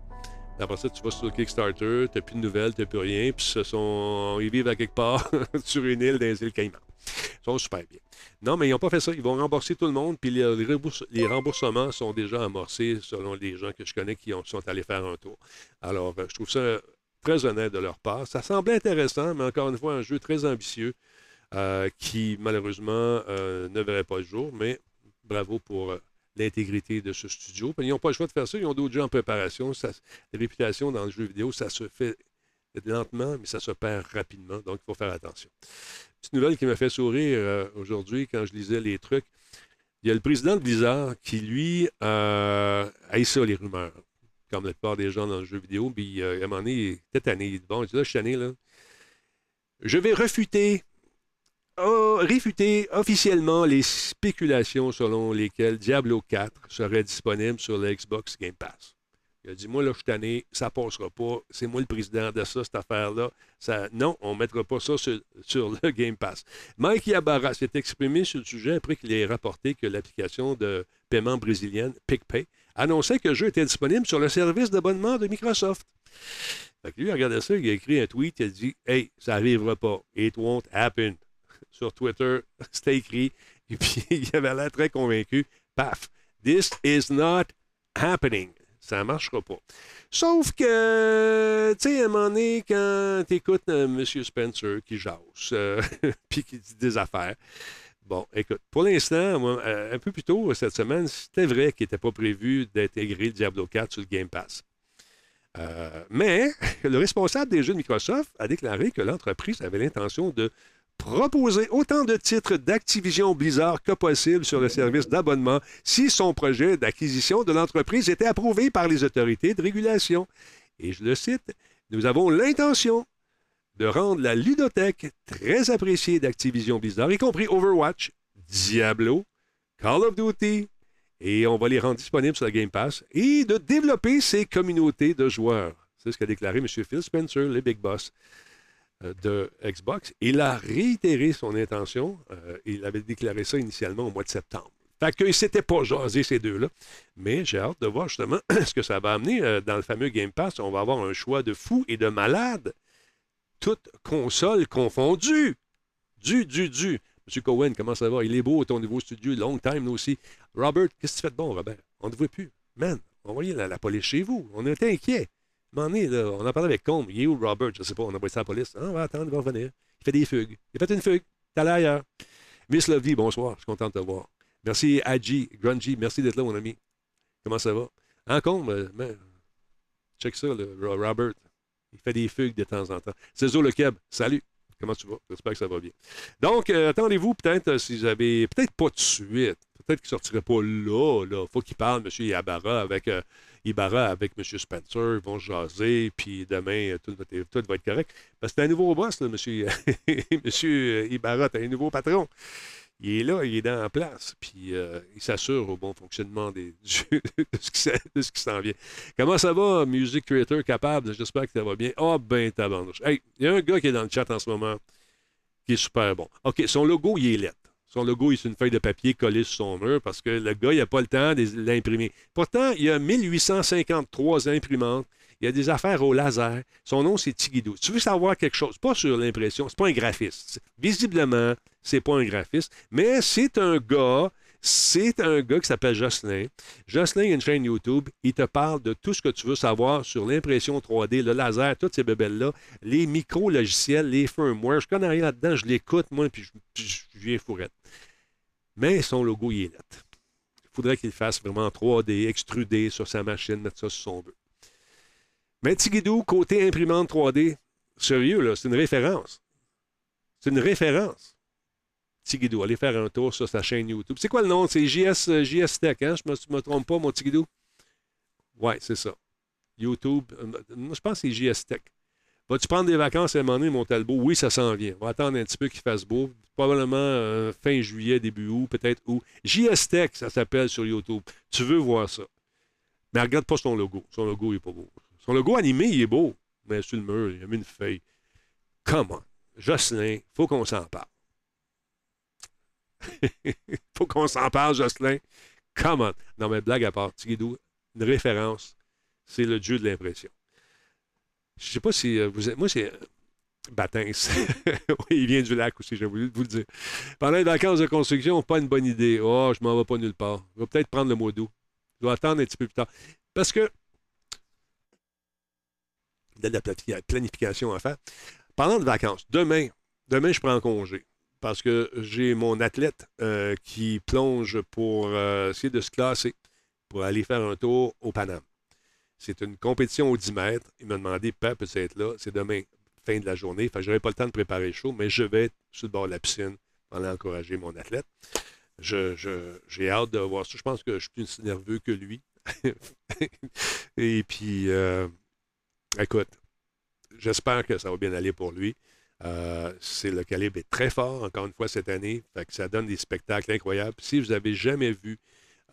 Après ça, tu vas sur Kickstarter, tu n'as plus de nouvelles, tu n'as plus rien, puis ce sont... ils vivent à quelque part [LAUGHS] sur une île dans les îles Caïmans. Ils sont super bien. Non, mais ils n'ont pas fait ça. Ils vont rembourser tout le monde, puis les, les rembourse- les remboursements sont déjà amorcés selon les gens que je connais qui ont- sont allés faire un tour. Alors, euh, je trouve ça très honnête de leur part. Ça semblait intéressant, mais encore une fois, un jeu très ambitieux euh, qui, malheureusement, euh, ne verrait pas le jour, mais bravo pour l'intégrité de ce studio. Ils n'ont pas le choix de faire ça. Ils ont d'autres jeux en préparation. La réputation dans le jeu vidéo, ça se fait lentement, mais ça se perd rapidement. Donc, il faut faire attention. Petite nouvelle qui m'a fait sourire euh, aujourd'hui quand je lisais les trucs. Il y a le président de Blizzard qui, lui, euh, haït ça, les rumeurs. Comme la plupart des gens dans le jeu vidéo. Puis, euh, à un moment donné, il était tanné. Il dit, là, je suis tanné, là. Je vais refuter a réfuté officiellement les spéculations selon lesquelles Diablo 4 serait disponible sur le Xbox Game Pass. Il a dit Moi, là, je suis tanné, ça passera pas. C'est moi le président de ça, cette affaire-là. Non, on ne mettra pas ça sur, le [LAUGHS] Game Pass. Mike Yabara s'est exprimé sur le sujet après qu'il ait rapporté que l'application de paiement brésilienne PicPay annonçait que le jeu était disponible sur le service d'abonnement de Microsoft. Fait que lui, il a regardé ça, il a écrit un tweet, il a dit Hey, ça n'arrivera pas. It won't happen sur Twitter, [LAUGHS] c'était écrit, et puis [LAUGHS] il avait l'air très convaincu. Paf, this is not happening. Ça ne marchera pas. Sauf que, tu sais, à un moment donné, quand tu écoutes M. Spencer qui jase, euh, [LAUGHS] puis qui dit des affaires, bon, écoute, pour l'instant, euh, un peu plus tôt cette semaine, c'était vrai qu'il n'était pas prévu d'intégrer Diablo 4 sur le Game Pass. Euh, mais le responsable des jeux de Microsoft a déclaré que l'entreprise avait l'intention de proposer autant de titres d'Activision Blizzard que possible sur le service d'abonnement si son projet d'acquisition de l'entreprise était approuvé par les autorités de régulation. Et je le cite, nous avons l'intention de rendre la ludothèque très appréciée d'Activision Blizzard, y compris Overwatch, Diablo, Call of Duty, et on va les rendre disponibles sur la Game Pass, et de développer ces communautés de joueurs. C'est ce qu'a déclaré M. Phil Spencer, le Big Boss de Xbox. Il a réitéré son intention. Euh, il avait déclaré ça initialement au mois de septembre. Fait qu'ils ne s'étaient pas jasés, ces deux-là. Mais j'ai hâte de voir justement [CLEARS THROAT] ce que ça va amener euh, dans le fameux Game Pass. On va avoir un choix de fous et de malades. Toutes consoles confondues. Du, du, du. M. Cohen, comment ça va? Il est beau, ton nouveau studio. Long time, nous aussi. Robert, qu'est-ce que tu fais de bon, Robert? On ne te voit plus. Man, envoyez la, la police chez vous. On était inquiets. Là, on en parlait avec Combe. Il est où Robert? Je ne sais pas. On a envoyé ça à la police. Ah, on va attendre, il va revenir. Il fait des fugues. Il a fait une fugue. T'es allé ailleurs. Miss Lovey, bonsoir. Je suis content de te voir. Merci, Adji, Grungy. Merci d'être là, mon ami. Comment ça va? En Combe, euh, check ça, là, Ro- Robert. Il fait des fugues de temps en temps. Cézo Le Keb, salut. Comment tu vas? J'espère que ça va bien. Donc, euh, attendez-vous peut-être euh, si vous avez. Peut-être pas de suite. Peut-être qu'il ne sortirait pas là. Il faut qu'il parle, M. Ibarra, avec, euh, Ibarra avec M. Spencer. Ils vont jaser. Puis demain, euh, tout, va être- tout va être correct. Parce que c'est un nouveau boss, là, M. monsieur [LAUGHS] Ibarra. Tu un nouveau patron. Il est là, il est dans la place. Puis euh, il s'assure au bon fonctionnement [LAUGHS] de ce qui s'en- vient. Comment ça va, Music Creator capable? J'espère que ça va bien. Ah, ben, tabarnouche. Hey, il y a un gars qui est dans le chat en ce moment qui est super bon. OK, son logo, il est lettre. Son logo, est une feuille de papier collée sur son mur parce que le gars, il n'a pas le temps de l'imprimer. Pourtant, il y a 1853 imprimantes. Il y a des affaires au laser. Son nom, c'est Tigidou. Tu veux savoir quelque chose? Pas sur l'impression. C'est pas un graphiste. Visiblement, c'est pas un graphiste, mais c'est un gars C'est un gars qui s'appelle Jocelyn. Jocelyn a une chaîne YouTube. Il te parle de tout ce que tu veux savoir sur l'impression 3D, le laser, toutes ces bébelles-là, les micro-logiciels, les firmware. Je connais rien là-dedans, je l'écoute, moi, puis je, je viens fourrette. Mais son logo, il est net. Il faudrait qu'il fasse vraiment 3D, extrudé sur sa machine, mettre ça sur son vœu. Mais Tigidou, côté imprimante 3D, sérieux, là, c'est une référence. C'est une référence. Tigidou, allez faire un tour sur sa chaîne YouTube. C'est quoi le nom? C'est JS, JS Tech, hein? Je ne me, me, trompe pas, mon Tigidou? Ouais, c'est ça. YouTube, euh, je pense que c'est JS Tech. Vas-tu prendre des vacances à un moment donné, mon Talbot? Oui, ça s'en vient. On va attendre un petit peu qu'il fasse beau. Probablement euh, fin juillet, début août, peut-être août. JS Tech, ça s'appelle sur YouTube. Tu veux voir ça. Mais regarde pas son logo. Son logo, il n'est pas beau. Son logo animé, il est beau. Mais sur le mur, il a mis une feuille. Comment? Jocelyn, faut qu'on s'en parle. [LAUGHS] faut qu'on s'en parle, Jocelyn. Comment? Non, mais blague à part, Tigidou, une référence, c'est le dieu de l'impression. Je sais pas si vous êtes. Moi, c'est. Batins. [LAUGHS] oui, il vient du lac aussi, j'ai voulu vous le dire. Pendant les vacances de construction, pas une bonne idée. Oh, je m'en vais pas nulle part. Je vais peut-être prendre le mois d'août. Je dois attendre un petit peu plus tard. Parce que. Il y a de la planification à faire. Pendant les vacances, demain, demain, je prends congé. Parce que j'ai mon athlète euh, qui plonge pour euh, essayer de se classer pour aller faire un tour au Paname. C'est une compétition aux 10 mètres. Il m'a demandé, Pep, peut être là. C'est demain, fin de la journée. Enfin, je n'aurai pas le temps de préparer le show, mais je vais être sur le bord de la piscine pour aller encourager mon athlète. J'ai je, hâte de voir ça. Je pense que je suis plus nerveux que lui. [LAUGHS] Et puis, euh, écoute, j'espère que ça va bien aller pour lui. Euh, c'est le calibre est très fort, encore une fois, cette année. Fait que ça donne des spectacles incroyables. Si vous n'avez jamais vu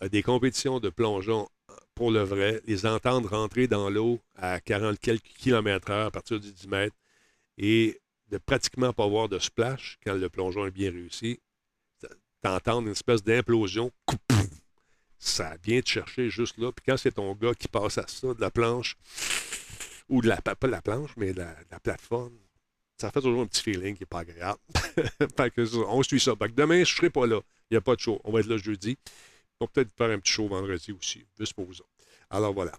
euh, des compétitions de plongeon pour le vrai, les entendre rentrer dans l'eau à 40 quelques kilomètres heure à partir du 10 mètres et de pratiquement pas voir de splash quand le plongeon est bien réussi, t'entendre une espèce d'implosion, ça vient te chercher juste là. Puis quand c'est ton gars qui passe à ça, de la planche, ou de la, pas de la planche, mais de la, de la plateforme, ça fait toujours un petit feeling qui n'est pas agréable. [LAUGHS] on suit ça. demain, je ne serai pas là. Il n'y a pas de show. On va être là jeudi. On va peut-être faire un petit show vendredi aussi. Juste pour vous. Alors voilà.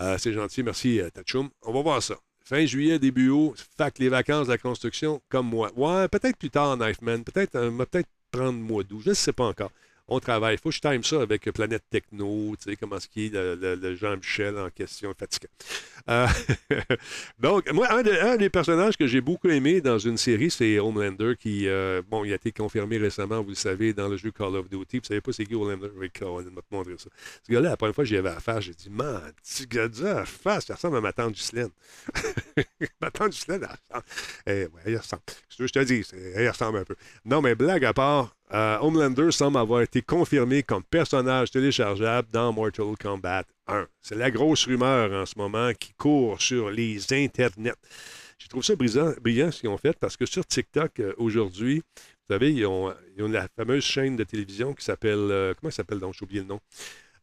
Euh, c'est gentil. Merci, euh, Tachoum. On va voir ça. Fin juillet, début août, fac les vacances de la construction, comme moi. Ouais, peut-être plus tard, Knifeman. Peut-être, euh, peut-être prendre mois d'août. Je ne sais pas encore on travaille. Il faut que je time ça avec Planète Techno, tu sais, comment ce qui est le, le, Jean-Michel en question, fatiguant. Euh, [LAUGHS] donc, moi, un, des personnages que j'ai beaucoup aimé dans une série, c'est Homelander, qui, euh, bon, il a été confirmé récemment, vous le savez, dans le jeu Call of Duty. Vous savez pas c'est qui Homelander? Oui, on va te montrer ça. Ce gars-là, la première fois que j'y avais affaire, j'ai dit, man, tu gars à face, ça ressemble à ma tante Ghislaine. [LAUGHS] ma tante Ghislaine, elle ressemble. Eh, ouais, elle ressemble. Je te dis, elle ressemble un peu. Non, mais blague à part, euh, Homelander semble avoir été confirmé comme personnage téléchargeable dans Mortal Kombat 1. C'est la grosse rumeur en ce moment qui court sur les internets. Je trouve ça brillant, ce qu'ils ont fait parce que sur TikTok euh, aujourd'hui, vous savez, ils ont, la fameuse chaîne de télévision qui s'appelle. Euh, comment s'appelle donc? J'ai oublié le nom.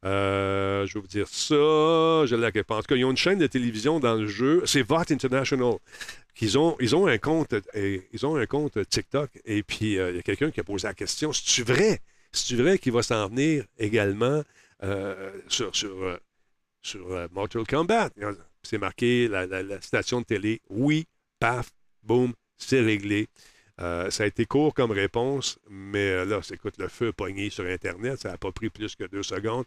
je vais vous dire ça. Je l'ai En tout cas, ils ont une chaîne de télévision dans le jeu. C'est Vought International ils ont un compte, TikTok, et puis euh, il y a quelqu'un qui a posé la question, c'est-tu vrai? C'est-tu vrai qu'il va s'en venir également euh, sur, euh, Mortal Kombat? C'est marqué la, station de télé, oui, paf, boum, c'est réglé. ça a été court comme réponse, mais là, écoute, le feu pogné sur Internet, ça n'a pas pris plus que deux secondes.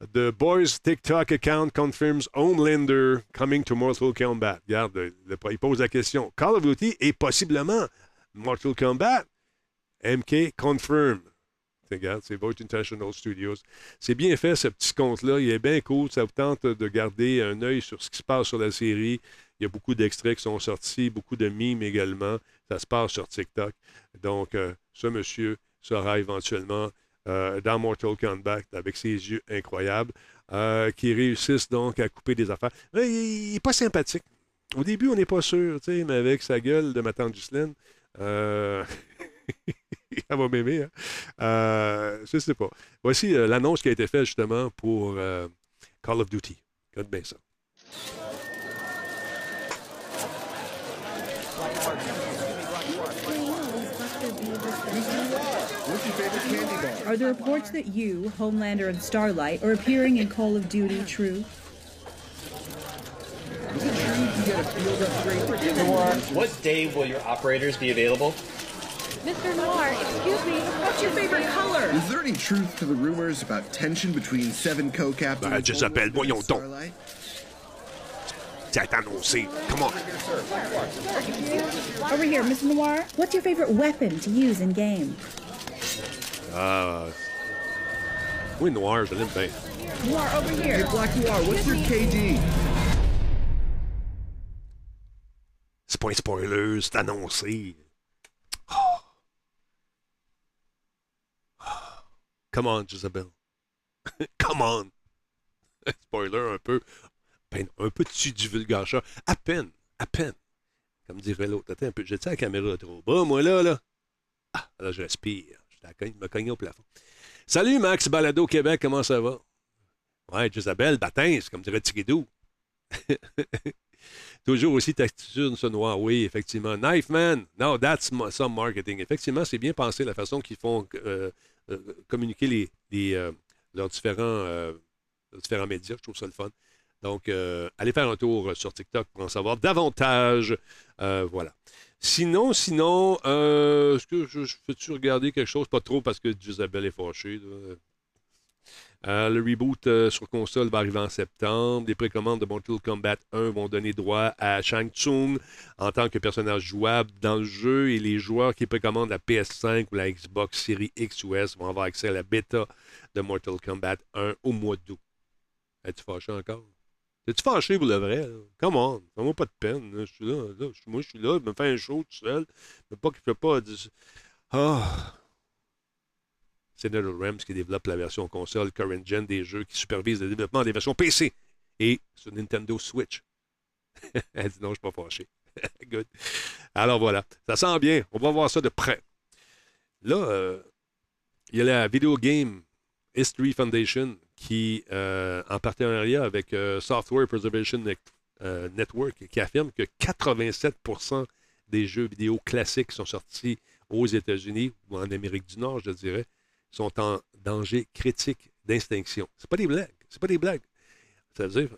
The Boys TikTok account confirms Homelander coming to Mortal Kombat. Regarde, il pose la question. Call of Duty et possiblement Mortal Kombat. MK confirm. Regarde, c'est Voice International Studios. C'est bien fait, ce petit compte-là. Il est bien cool. Ça vous tente de garder un œil sur ce qui se passe sur la série. Il y a beaucoup d'extraits qui sont sortis, beaucoup de mimes également. Ça se passe sur TikTok. Donc, euh, ce monsieur sera éventuellement euh, dans Mortal Kombat avec ses yeux incroyables, euh, qui réussissent donc à couper des affaires. il n'est pas sympathique. Au début, on n'est pas sûr, mais avec sa gueule de ma tante Ghislaine, euh, [LAUGHS] elle va m'aimer. Hein? Euh, je sais pas. Voici l'annonce qui a été faite justement pour Call of Duty. Regarde bien ça. Favorite candy bar? Are the reports that you, Homelander, and Starlight are appearing in Call of Duty true? Is it true you can get a field upgrade for every What day will your operators be available? Mr. Noir, excuse me. What's your favorite color? Is there any truth to the rumors about tension between seven co-captains? Ben, Jezabel, voyons donc. Starlight? C'est annoncé. Come on. Over here, Mr. Noir. What's your favorite weapon to use in game? Ah. Oui, noir, je l'aime bien. Noir, over Hey, here. Black Noir, what's your KD? C'est pas un spoiler, c'est annoncé. Oh. Oh. Come on, Jezebel. [LAUGHS] Come on. [LAUGHS] Spoiler un peu. Ben, un peu dessus du vulgacheur. À peine. À peine. Comme dirait l'autre. Attends un peu. J'ai la caméra trop bas, moi, là, là? Ah, là, je cogne, me cogne au plafond. Salut, Max Balado Québec. Comment ça va? Ouais, Jezabel, baptême, comme dirait Tigidou. [LAUGHS] Toujours aussi taxitude, ce noir. Oui, effectivement. Knife Man. No, that's some marketing. Effectivement, c'est bien pensé la façon qu'ils font euh, euh, communiquer les, euh, leurs, différents, leurs différents médias. Je trouve ça le fun. Donc, allez faire un tour sur TikTok pour en savoir davantage. Voilà. Sinon, sinon, euh, est-ce que je, je peux-tu regarder quelque chose? Pas trop parce que Isabelle est fâchée. Euh, le reboot euh, sur console va arriver en septembre. Les précommandes de Mortal Kombat 1 vont donner droit à Shang Tsung en tant que personnage jouable dans le jeu et les joueurs qui précommandent la PS5 ou la Xbox Series X ou S vont avoir accès à la bêta de Mortal Kombat 1 au mois d'août. Es-tu fâché encore? Es-tu fâché pour le vrai? Come on, fais-moi pas de peine. Je suis là, là. Moi je suis là, je me fais un show tout seul. Mais pas qu'il ne pas. Ah! C'est NetherRealm qui développe la version console current gen des jeux qui supervise le développement des versions PC et sur Nintendo Switch. [LAUGHS] Elle dit non, je ne suis pas fâché. [LAUGHS] Good. Alors voilà, ça sent bien. On va voir ça de près. Là, euh, il y a la Video Game History Foundation qui, euh, en partenariat avec euh, Software Preservation euh, Network, qui affirme que 87% des jeux vidéo classiques qui sont sortis aux États-Unis ou en Amérique du Nord, je dirais, sont en danger critique d'extinction. C'est pas des blagues. C'est pas des blagues. Ça veut dire,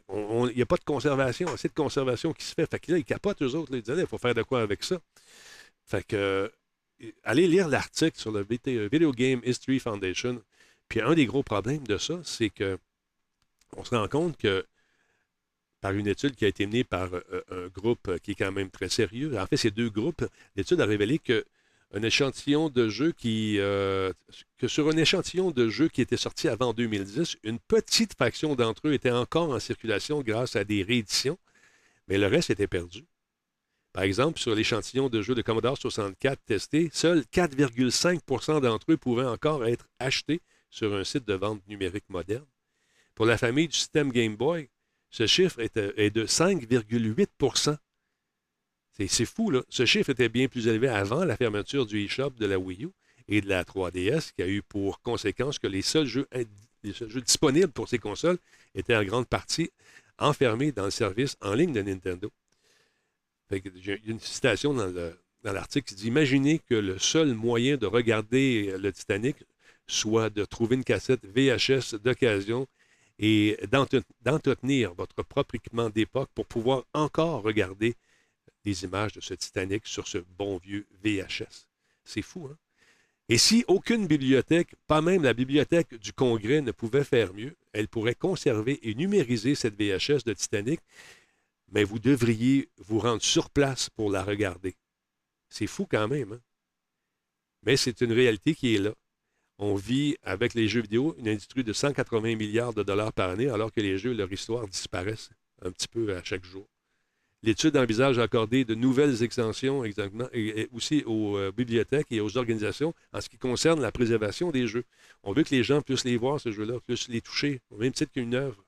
il n'y a pas de conservation, assez de conservation qui se fait. Fait que là, ils capotent eux autres. ils disent, il faut faire de quoi avec ça? Fait que, allez lire l'article sur le Video Game History Foundation. Puis un des gros problèmes de ça, c'est que on se rend compte que par une étude qui a été menée par euh, un groupe qui est quand même très sérieux, en fait, ces deux groupes, l'étude a révélé que un échantillon de qui. euh, sur un échantillon de jeux qui était sorti avant 2010, une petite fraction d'entre eux était encore en circulation grâce à des rééditions, mais le reste était perdu. Par exemple, sur l'échantillon de jeux de Commodore 64 testé, seuls 4,5% d'entre eux pouvaient encore être achetés sur un site de vente numérique moderne. Pour la famille du système Game Boy, ce chiffre est, est de 5,8 c'est, c'est fou, là. Ce chiffre était bien plus élevé avant la fermeture du eShop de la Wii U et de la 3DS, qui a eu pour conséquence que les seuls jeux, disponibles pour ces consoles étaient en grande partie enfermés dans le service en ligne de Nintendo. Fait que j'ai une citation dans l'article qui dit Imaginez que le seul moyen de regarder le Titanic soit de trouver une cassette VHS d'occasion et d'entre- d'entretenir votre propre équipement d'époque pour pouvoir encore regarder des images de ce Titanic sur ce bon vieux VHS. C'est fou, hein? Et si aucune bibliothèque, pas même la bibliothèque du Congrès, ne pouvait faire mieux, elle pourrait conserver et numériser cette VHS de Titanic, mais vous devriez vous rendre sur place pour la regarder. C'est fou quand même, hein? Mais c'est une réalité qui est là. On vit avec les jeux vidéo une industrie de 180 milliards de dollars par année, alors que les jeux et leur histoire disparaissent un petit peu à chaque jour. L'étude envisage d'accorder de nouvelles exemptions exactement, aussi aux euh, bibliothèques et aux organisations en ce qui concerne la préservation des jeux. On veut que les gens puissent les voir, ces jeux-là, puissent les toucher, au même titre qu'une œuvre.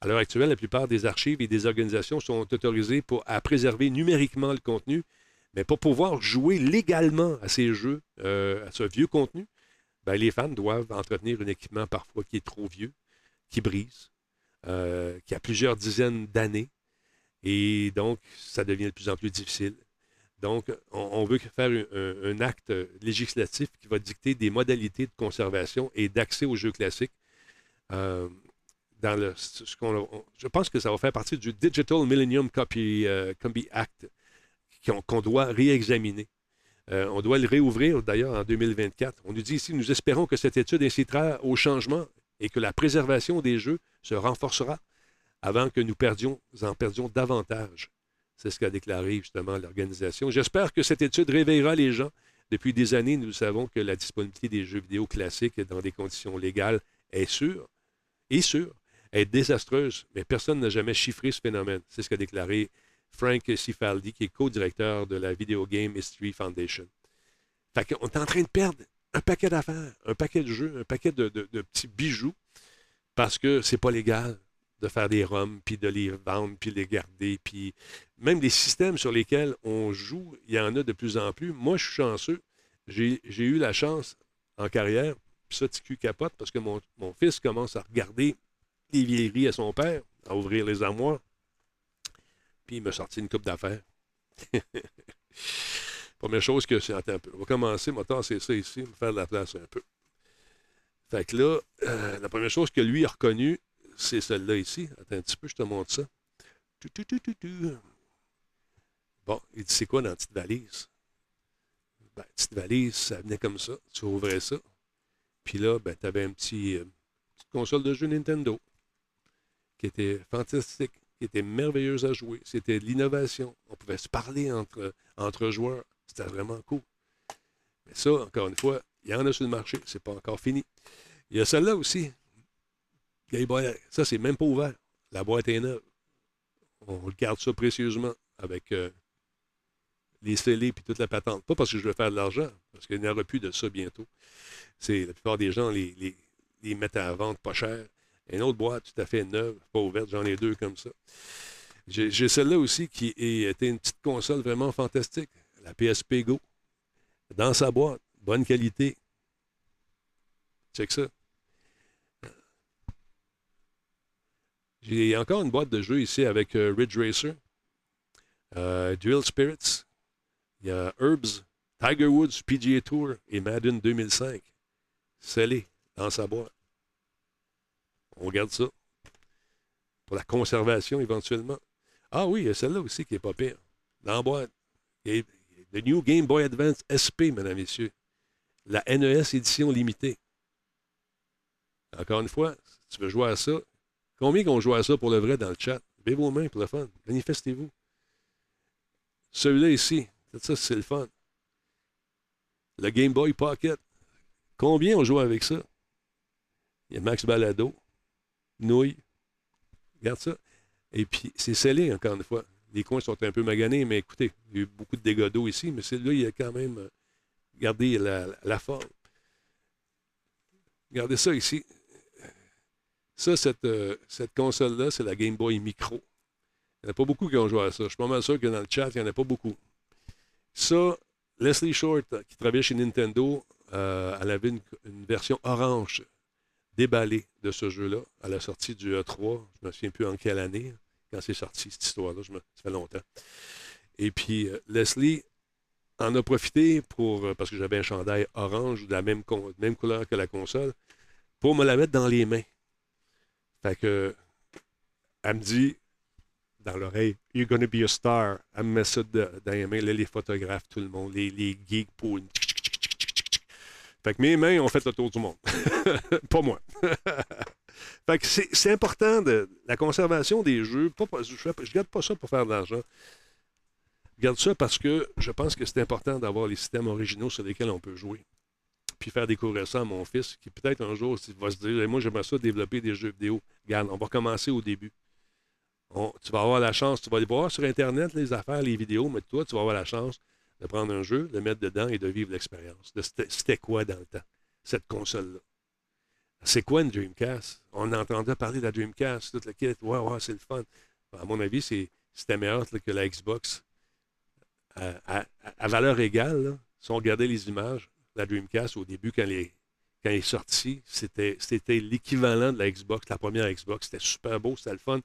À l'heure actuelle, la plupart des archives et des organisations sont autorisées pour, à préserver numériquement le contenu, mais pour pouvoir jouer légalement à ces jeux, euh, à ce vieux contenu, ben, les fans doivent entretenir un équipement parfois qui est trop vieux, qui brise, euh, qui a plusieurs dizaines d'années. Et donc, ça devient de plus en plus difficile Donc, on, veut faire un, acte législatif qui va dicter des modalités de conservation et d'accès aux jeux classiques. Euh, dans le, je pense que ça va faire partie du Digital Millennium Copy Act qu'on doit réexaminer. Euh, on doit le réouvrir d'ailleurs en 2024. On nous dit ici, nous espérons que cette étude incitera au changement et que la préservation des jeux se renforcera avant que nous en perdions davantage. C'est ce qu'a déclaré justement l'organisation. J'espère que cette étude réveillera les gens. Depuis des années, nous savons que la disponibilité des jeux vidéo classiques dans des conditions légales est sûre, est sûre, est désastreuse, mais personne n'a jamais chiffré ce phénomène. C'est ce qu'a déclaré Frank Cifaldi, qui est co-directeur de la Video Game History Foundation. Fait qu'on est en train de perdre un paquet d'affaires, un paquet de jeux, un paquet de, de- de petits bijoux, parce que c'est pas légal de faire des ROM, puis de les vendre, puis les garder, puis même les systèmes sur lesquels on joue, il y en a de plus en plus. Moi, je suis chanceux. J'ai eu la chance en carrière, puis ça, TQ capote, parce que mon, mon fils commence à regarder les vieilleries à son père, à ouvrir les armoires, puis il m'a sorti une coupe d'affaires. [LAUGHS] Première chose que c'est, attends un peu, on va commencer, va tasser ça ici, va faire de la place un peu. Fait que là, euh, la première chose que lui a reconnue, c'est celle-là ici. Attends un petit peu, je te montre ça. Bon, il dit, c'est quoi dans la petite valise? Ben, petite valise, ça venait comme ça. Tu ouvrais ça. Puis là, ben, tu avais un petit, euh, petite console de jeu Nintendo qui était fantastique, qui était merveilleuse à jouer. C'était de l'innovation. On pouvait se parler entre, entre joueurs. C'était vraiment cool. Mais ça, encore une fois, il y en a sur le marché. C'est pas encore fini. Il y a celle-là aussi. Ça, c'est même pas ouvert. La boîte est neuve. On regarde ça précieusement avec euh, les scellés et toute la patente. Pas parce que je veux faire de l'argent, parce qu'il n'y aura plus de ça bientôt. La plupart des gens les, les, les mettent à vente pas cher. Une autre boîte tout à fait neuve, pas ouverte, j'en ai deux comme ça. J'ai celle-là aussi qui était une petite console vraiment fantastique, la PSP Go. Dans sa boîte, bonne qualité. Check ça. J'ai encore une boîte de jeux ici avec euh, Ridge Racer, euh, Dual Spirits, il y a Herbs, Tiger Woods, PGA Tour et Madden 2005. Scellé dans sa boîte. On regarde ça. Pour la conservation éventuellement. Ah oui, il y a celle-là aussi qui est pas pire. Dans le New Game Boy Advance SP, mesdames et messieurs. La NES édition limitée. Encore une fois, si tu veux jouer à ça, combien qu'on joue à ça pour le vrai dans le chat? Levez vos mains pour le fun. Manifestez-vous. Celui-là ici, ça, c'est le fun. Le Game Boy Pocket. Combien on joue avec ça? Il y a Max Balado, Nouille. Regarde ça. Et puis, c'est scellé, encore une fois. Les coins sont un peu maganés, mais écoutez, il y a eu beaucoup de dégâts d'eau ici, mais celui-là, il a quand même euh, gardé la, forme. Regardez ça ici. Ça, cette, euh, cette console-là, c'est la Game Boy Micro. Il n'y en a pas beaucoup qui ont joué à ça. Je suis pas mal sûr que dans le chat, il n'y en a pas beaucoup. Ça, Leslie Short, qui travaillait chez Nintendo, euh, elle avait une version orange déballée de ce jeu-là à la sortie du E3. Je ne me souviens plus en quelle année, quand c'est sorti, cette histoire-là. Me- Ça fait longtemps. Et puis, euh, Leslie en a profité pour, euh, parce que j'avais un chandail orange de la même, couleur que la console, pour me la mettre dans les mains. Fait que, elle me dit, dans l'oreille, You're gonna be a star. Elle me met ça dans les mains, là, les photographes, tout le monde, les, les geeks pour une. Fait que mes mains ont fait le tour du monde. [LAUGHS] pas moi. [LAUGHS] fait que c'est important de la conservation des jeux. Pas, je ne garde pas ça pour faire de l'argent. Je garde ça parce que je pense que c'est important d'avoir les systèmes originaux sur lesquels on peut jouer. Puis faire découvrir ça à mon fils, qui peut-être un jour va se dire Moi, j'aimerais ça développer des jeux vidéo. Regarde, on va commencer au début. Tu vas avoir la chance, tu vas aller voir sur Internet les affaires, les vidéos, mais toi, tu vas avoir la chance de prendre un jeu, de le mettre dedans et de vivre l'expérience. C'était quoi dans le temps, cette console-là? C'est quoi une Dreamcast? On entendait parler de la Dreamcast, toute la kit. Ouais, ouais, c'est le fun. À mon avis, c'était meilleur que la Xbox. À, valeur égale, si on regardait les images, la Dreamcast, au début, quand, elle est sortie, c'était l'équivalent de la Xbox, la première Xbox. C'était super beau, c'était le fun.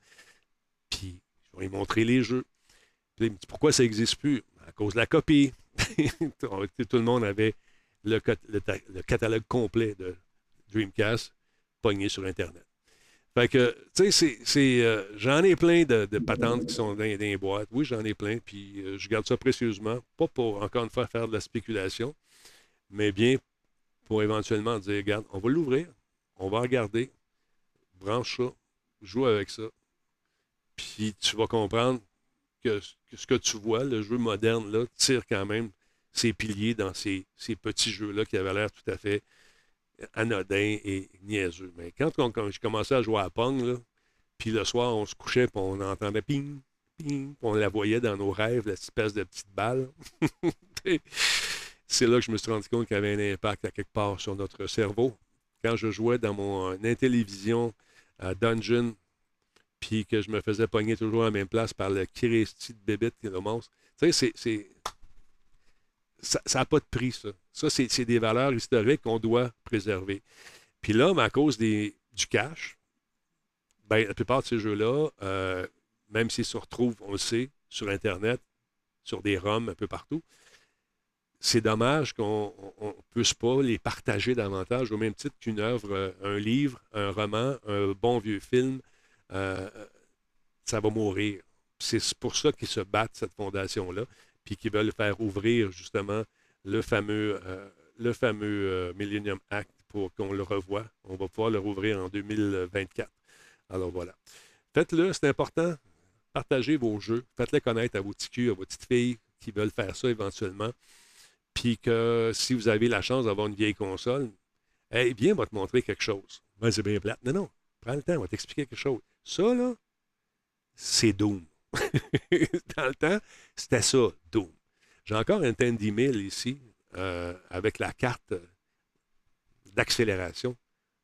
Puis, lui montrer les jeux. Puis, pourquoi ça n'existe plus? À cause de la copie. [LAUGHS] Tout le monde avait le, cat- le ta- le catalogue complet de Dreamcast pogné sur Internet. Fait que, tu sais, c'est- euh, j'en ai plein de, patentes qui sont dans, dans les boîtes. Oui, j'en ai plein, puis euh, je garde ça précieusement. Pas pour, encore une fois, faire de la spéculation, mais bien pour éventuellement dire, regarde, on va l'ouvrir, on va regarder, branche ça, joue avec ça, puis tu vas comprendre que, ce que tu vois, le jeu moderne, là, tire quand même ses piliers dans ces, ces petits jeux-là qui avaient l'air tout à fait anodins et niaiseux. Mais quand, on- quand j'ai commencé à jouer à Pong, là, puis le soir, on se couchait, puis on entendait ping, ping, on la voyait dans nos rêves, la espèce de petite balle. [LAUGHS] C'est là que je me suis rendu compte qu'il y avait un impact à quelque part sur notre cerveau. Quand je jouais dans mon Intellivision à Dungeon, puis que je me faisais pogner toujours à la même place par le Kiresti de bébête qui le monstre. Tu sais, c'est-. Ça n'a pas de prix, ça. Ça, c'est c'est des valeurs historiques qu'on doit préserver. Puis là, mais à cause des, du cash, ben, la plupart de ces jeux-là, euh, même s'ils se retrouvent, on le sait, sur Internet, sur des ROM un peu partout, c'est dommage qu'on ne puisse pas les partager davantage au même titre qu'une œuvre, euh, un livre, un roman, un bon vieux film. Euh, ça va mourir. C'est pour ça qu'ils se battent, cette fondation-là, puis qu'ils veulent faire ouvrir justement le fameux, euh, le fameux euh, Millennium Act pour qu'on le revoie. On va pouvoir le rouvrir en 2024. Alors voilà. Faites-le, c'est important. Partagez vos jeux. Faites-les connaître à vos petits culs, à vos petites filles qui veulent faire ça éventuellement. Puis que si vous avez la chance d'avoir une vieille console, hey, viens, on va te montrer quelque chose. Ben, c'est bien plate. Non, non. Prends le temps, on va t'expliquer quelque chose. Ça, là, c'est Doom. [LAUGHS] Dans le temps, c'était ça, Doom. J'ai encore un 10 000 ici, euh, avec la carte d'accélération.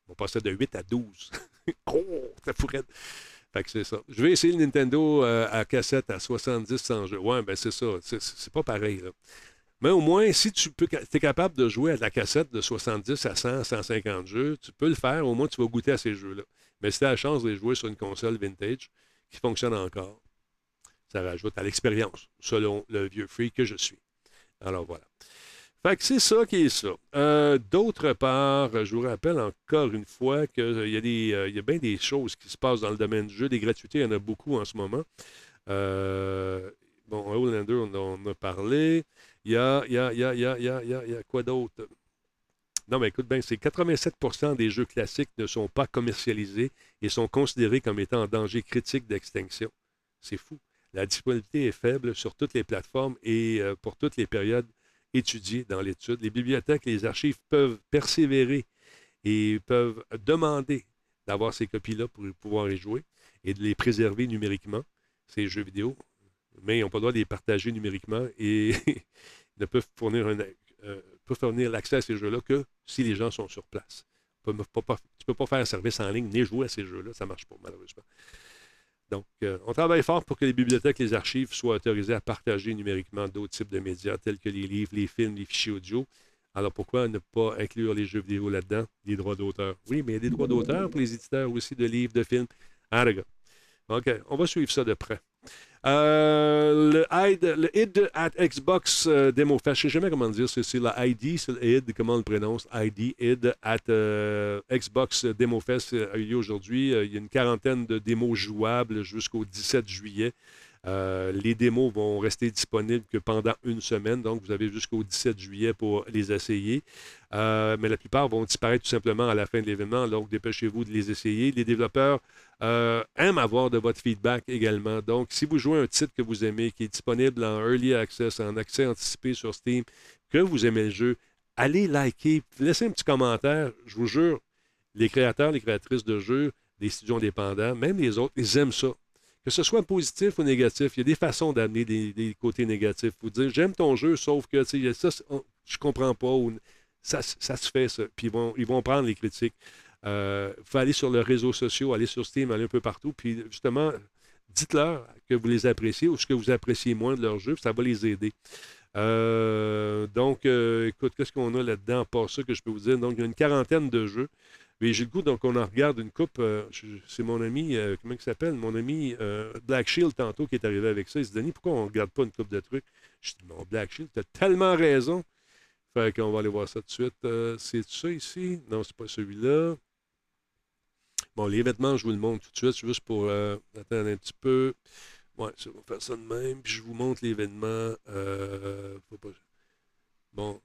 On passait de 8 à 12. [LAUGHS] oh, ça pourrait être... Fait que c'est ça. Je vais essayer le Nintendo euh, à cassette à 70 sans jeu. Ouais, ben c'est ça. C'est- pas pareil. Mais au moins, si tu peux, es capable de jouer à la cassette de 70 à 100, 150 jeux, tu peux le faire. Au moins, tu vas goûter à ces jeux-là. Mais si tu as la chance de les jouer sur une console vintage qui fonctionne encore, ça rajoute à l'expérience, selon le vieux freak que je suis. Alors voilà. Fait que c'est ça qui est ça. Euh, D'autre part, je vous rappelle encore une fois qu'il y, a euh, y a bien des choses qui se passent dans le domaine du jeu. Des gratuités, il y en a beaucoup en ce moment. Euh, bon, Outlander, on en a parlé. Il y a, il y a, il y a, il y a, il y a, il y a- quoi d'autre? Non, mais écoute bien, c'est 87% des jeux classiques ne sont pas commercialisés et sont considérés comme étant en danger critique d'extinction. C'est fou. La disponibilité est faible sur toutes les plateformes et euh, pour toutes les périodes étudiées dans l'étude. Les bibliothèques et les archives peuvent persévérer et peuvent demander d'avoir ces copies-là pour pouvoir y jouer et de les préserver numériquement, ces jeux vidéo, mais ils n'ont pas le droit de les partager numériquement et [LAUGHS] ne peuvent fournir, un, euh, peuvent fournir l'accès à ces jeux-là que si les gens sont sur place. Tu ne peux, pas- faire un service en ligne ni jouer à ces jeux-là, ça ne marche pas, malheureusement. Donc, euh, on travaille fort pour que les bibliothèques et les archives soient autorisées à partager numériquement d'autres types de médias tels que les livres, les films, les fichiers audio. Alors, pourquoi ne pas inclure les jeux vidéo là-dedans, les droits d'auteur? Oui, mais il y a des droits d'auteur pour les éditeurs aussi de livres, de films. Ah, gars. OK, on va suivre ça de près. Euh, le ID, at Xbox euh, Demo Fest, je ne sais jamais comment dire, c'est la ID, c'est le ID, comment on le prononce, ID, ID at euh, Xbox Demo Fest euh, a eu lieu aujourd'hui. Euh, il y a une quarantaine de démos jouables jusqu'au 17 juillet. Euh, les démos vont rester disponibles que pendant une semaine, donc vous avez jusqu'au 17 juillet pour les essayer. Euh, mais la plupart vont disparaître tout simplement à la fin de l'événement, donc dépêchez-vous de les essayer. Les développeurs euh, aiment avoir de votre feedback également. Donc, si vous jouez un titre que vous aimez, qui est disponible en Early Access, en accès anticipé sur Steam, que vous aimez le jeu, allez liker, laissez un petit commentaire. Je vous jure, les créateurs, les créatrices de jeux, des studios indépendants, même les autres, ils aiment ça. Que ce soit positif ou négatif, il y a des façons d'amener des, côtés négatifs. Vous dire, j'aime ton jeu, sauf que ça, on- je comprends pas. Ou, ça, ça se fait, ça. Puis ils vont, ils vont prendre les critiques. Euh, Il faut aller sur leurs réseaux sociaux, aller sur Steam, aller un peu partout. Puis justement, dites-leur que vous les appréciez ou ce que vous appréciez moins de leur jeu, ça va les aider. Euh, donc, euh, écoute, qu'est-ce qu'on a là-dedans, par ça que je peux vous dire? Donc, il y a une quarantaine de jeux. Mais j'ai le goût, donc on en regarde une coupe. euh, c'est mon ami, euh, comment il s'appelle? Mon ami euh, Black Shield tantôt qui est arrivé avec ça. Il se dit, Denis, pourquoi on ne regarde pas une coupe de trucs? Je dis, mon Black Shield, tu as tellement raison. Fait qu'on va aller voir ça tout de suite. C'est ça ici? Non, c'est pas celui-là. Bon, les vêtements, je vous le montre tout de suite, juste pour attendre un petit peu. Ouais, ça, va faire ça de même, puis je vous montre l'événement. Bon,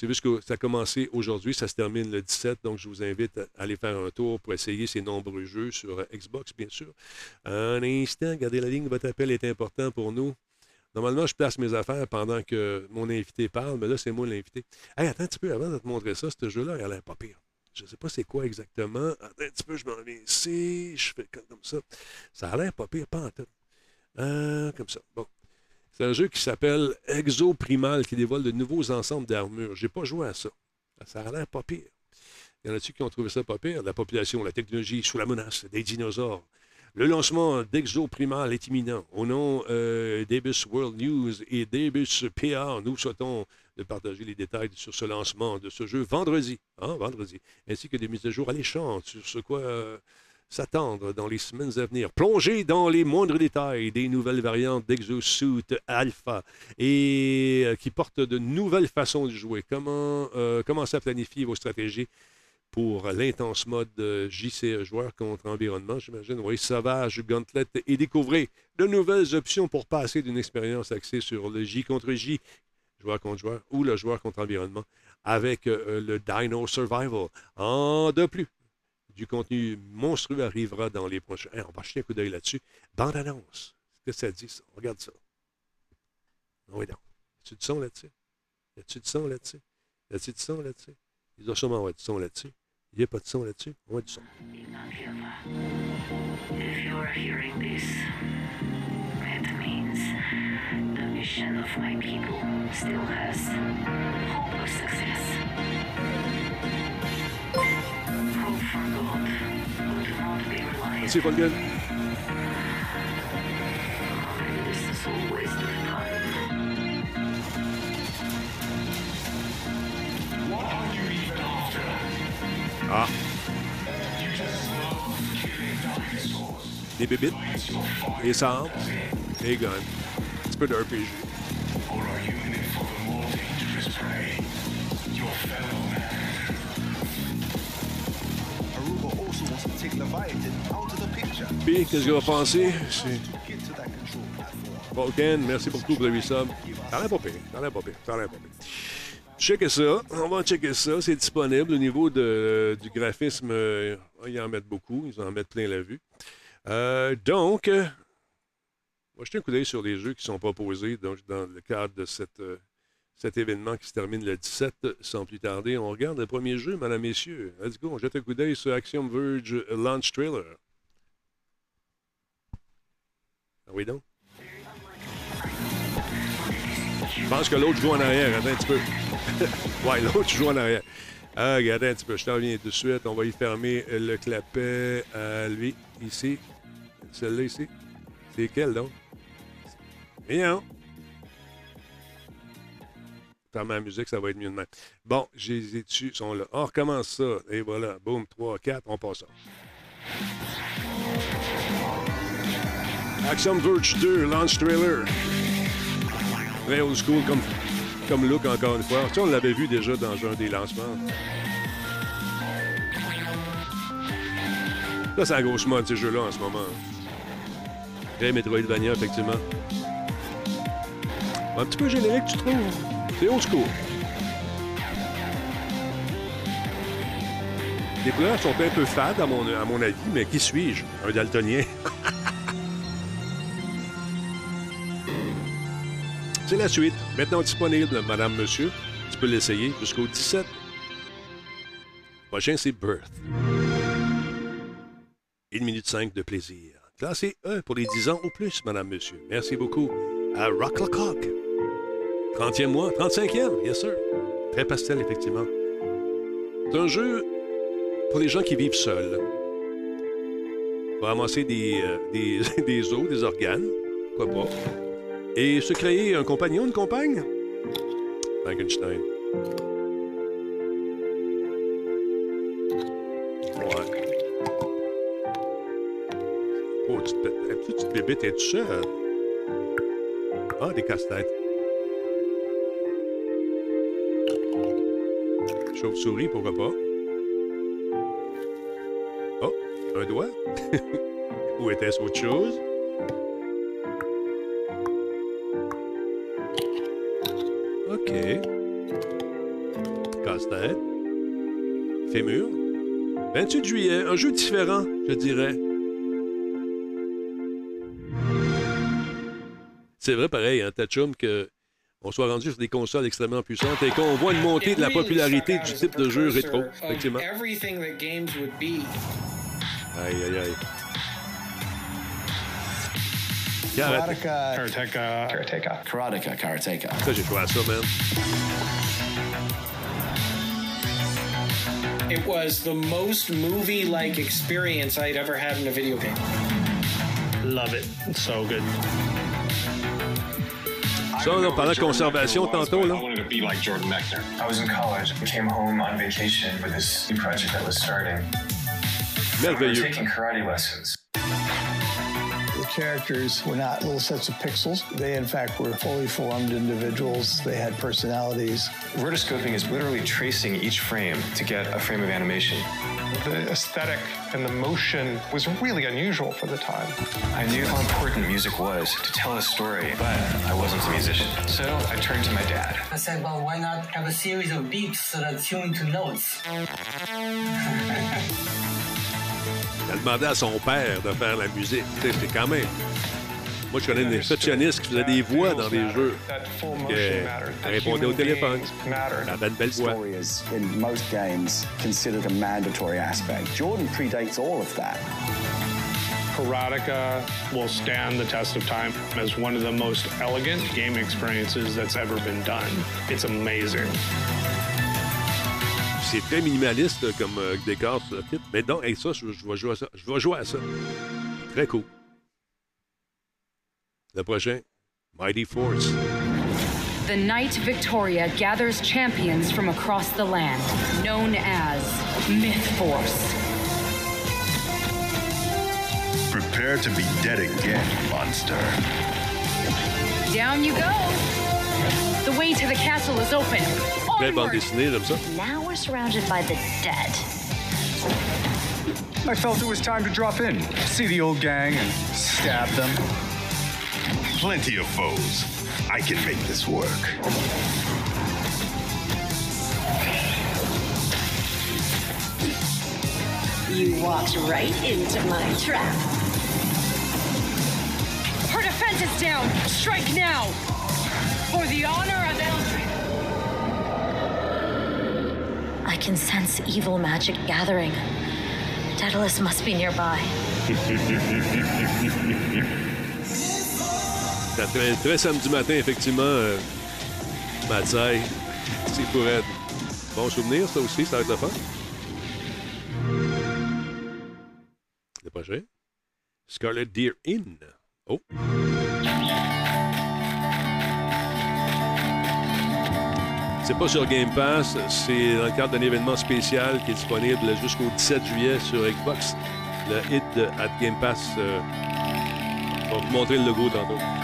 c'est juste que ça a commencé aujourd'hui, ça se termine le 17, donc je vous invite à aller faire un tour pour essayer ces nombreux jeux sur euh, Xbox, bien sûr. Un instant, gardez la ligne, votre appel est important pour nous. Normalement, je place mes affaires pendant que mon invité parle, mais là, c'est moi l'invité. Hey, attends un petit peu avant de te montrer ça, ce jeu-là, il a l'air pas pire. Je ne sais pas c'est quoi exactement. Attends un petit peu, je m'en viens ici, je fais comme ça. Ça a l'air pas pire, pas en tête. Euh, comme ça. Bon. C'est un jeu qui s'appelle Exo Primal qui dévoile de nouveaux ensembles d'armures. J'ai pas joué à ça. Ça a l'air pas pire. Il y en a-tu qui ont trouvé ça pas pire? La population, la technologie sous la menace des dinosaures. Le lancement d'Exo Primal est imminent. Au nom euh, d'Ebus World News et d'Ebus PR, nous souhaitons de partager les détails sur ce lancement de ce jeu vendredi, hein, vendredi, ainsi que des mises à jour alléchantes sur ce quoi euh, s'attendre dans les semaines à venir. Plongez dans les moindres détails des nouvelles variantes d'Exosuit Alpha et euh, qui portent de nouvelles façons de jouer. Comment euh, commencer à planifier vos stratégies pour l'intense mode euh, JCE joueur contre environnement, j'imagine. Oui, sauvage, gauntlet et découvrez de nouvelles options pour passer d'une expérience axée sur le J contre J, joueur contre joueur, ou le joueur contre environnement, avec euh, le Dino Survival. En de plus, du contenu monstrueux arrivera dans les prochains. Hey, on va jeter un coup d'œil là-dessus. Bande annonce. Qu'est-ce que ça dit, ça? Regarde ça. Ah oui, non. Y a-tu du son là-dessus? Y a-tu du son là-dessus? Y a-tu du son là-dessus? Il doit sûrement avoir du son là-dessus. Il n'y a pas de son là-dessus? On a du son. The mission of my people still has hope of success. Is all waste of time. Ah. Des bébites, des sabres, des guns, un petit peu de Qu'est-ce que va penser? Ken, merci beaucoup pour le resub. Ça a l'air pas pire, pire, ça on va checker ça, c'est disponible au niveau de, du graphisme. euh, ils en mettent beaucoup, ils en mettent plein la vue. Euh, donc, euh, on va jeter un coup d'œil sur les jeux qui sont proposés donc, dans le cadre de cet événement qui se termine le 17 sans plus tarder. On regarde le premier jeu, mesdames, messieurs. Let's go, on jette un coup d'œil sur Axiom Verge Launch Trailer. Ah oui donc? Je pense que l'autre joue en arrière. Attends un petit peu. [LAUGHS] ouais, l'autre joue en arrière. Ah, regardez un petit peu. Je t'en reviens tout de suite. On va y fermer le clapet à lui, ici. Celle-là, ici. C'est quelle, donc? Rien. Ferme la musique, ça va être mieux de. Bon, j'ai dessus. Sont là. On recommence ça. Et voilà. Boum, 3, 4. On passe ça. Axiom Verge 2, launch trailer. Très old school comme, comme look, encore une fois. Tu sais, on l'avait vu déjà dans un des lancements. Là, c'est la grosse mode, ces jeux-là, en ce moment. Très Metroidvania, effectivement. Un petit peu générique, tu trouves? C'est old school. Les couleurs sont un peu fades, à mon, à mon avis, mais qui suis-je? Un daltonien. [LAUGHS] C'est la suite. Maintenant disponible, madame, monsieur. Tu peux l'essayer jusqu'au 17. Prochain, c'est Birth. 1 minute 5 de plaisir. Classé E pour les 10 ans ou plus, madame, monsieur. Merci beaucoup à Rock the Cock. 30e mois, 35e, yes sir. Très pastel, effectivement. C'est un jeu pour les gens qui vivent seuls. Pour ramasser des, euh, des, [LAUGHS] des os, des organes, pourquoi pas? Et se créer un compagnon, une compagne? Frankenstein. Ouais. Oh, tu petite bébé, t'es tout seul. Ah, des casse-têtes. Chauve-souris, pourquoi pas? Oh, un doigt? [LAUGHS] Ou était-ce autre chose? OK. Casse-tête. Fémur. 28 juillet, un jeu différent, je dirais. C'est vrai, pareil, hein, Tatchum, que on soit rendu sur des consoles extrêmement puissantes et qu'on voit une montée de la popularité du type de jeu rétro, effectivement. Aïe, aïe, aïe. Karate. Karateka. Karateka. Karateka, Karateka. Ça, j'ai joué à man. It was the most movie like experience I'd ever had in a video game. Love it. It's so good. Ça, on en parlait de conservation tantôt, là. wanted be like Jordan Mechner. I was in college. I came home on vacation with this new project that was starting. We were Merveilleux. taking karate lessons. The characters were not little sets of pixels. They, in fact, were fully formed individuals. They had personalities. Rotoscoping is literally tracing each frame to get a frame of animation. The aesthetic and the motion was really unusual for the time. I knew how important music was to tell a story, but I wasn't a musician. So I turned to my dad. I said, well, why not have a series of beats so that tune to notes? [LAUGHS] Il a demandé à son père de faire la musique. C'est quand même. Moi, je connais des réceptionnistes qui faisaient des voix dans des jeux. Euh, que, répondait au téléphone. Elle avait une belle voix. In most games, considered a mandatory aspect. Jordan predates all of that. Karateka will stand the test of time as one of the most elegant game experiences that's ever been done. It's amazing. C'est très minimaliste comme euh, décor, ce type. Mais donc, avec ça, je, je vais jouer à ça. Je vais jouer à ça. Très cool. Le prochain, Mighty Force. The Knight Victoria gathers champions from across the land, known as Myth Force. Prepare to be dead again, monster. Down you go. The way to the castle is open. Belle bande dessinée, j'aime ça. Now we're surrounded by the dead. I felt it was time to drop in, see the old gang, and stab them. Plenty of foes. I can make this work. You walked right into my trap. Her defense is down. Strike now. For the honor of Eldred. Can sense evil magic gathering. Daedalus must be nearby. C'est très, très samedi matin, effectivement. Euh, Matsai. C'est pour être. Bon souvenir, ça aussi, ça va être le fun. Le prochain. Scarlet Deer Inn. Oh. C'est pas sur Game Pass, c'est dans le cadre d'un événement spécial qui est disponible jusqu'au 17 juillet sur Xbox. Le hit at Game Pass. euh, on va vous montrer le logo tantôt.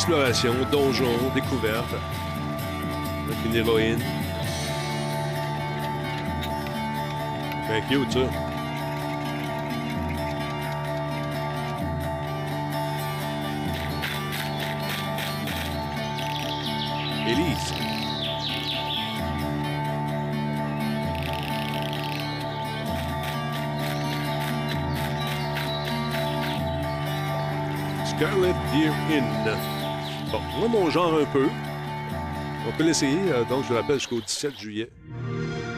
exploration, donjon, découverte, avec une héroïne. Ben cute, ça? Elise. Scarlet Deer Inn. Moi, mon genre un peu. On peut l'essayer, euh, donc je le rappelle, jusqu'au 17 juillet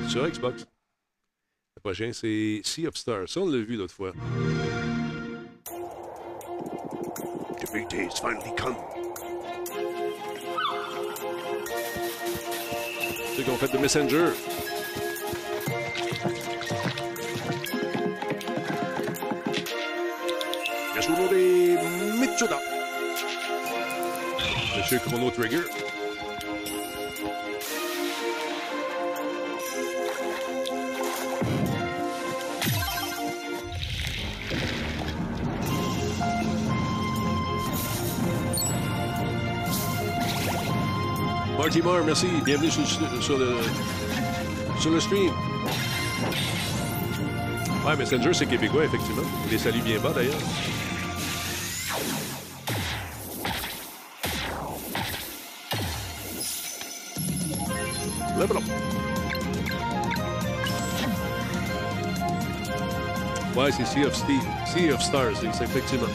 sur Xbox. Le prochain, c'est Sea of Stars. Ça, on l'a vu l'autre fois. The big days finally come. Ceux qui ont fait de Messenger. Yasuno de Mitsuda. Monsieur Chrono Trigger. Marty Marr, merci. Bienvenue sur, sur le, sur le stream. Ouais, Messenger, c'est québécois, effectivement. On les salue bien bas, d'ailleurs. Level up. Ouais, c'est Sea of, Steve. sea of Stars, c'est effectivement.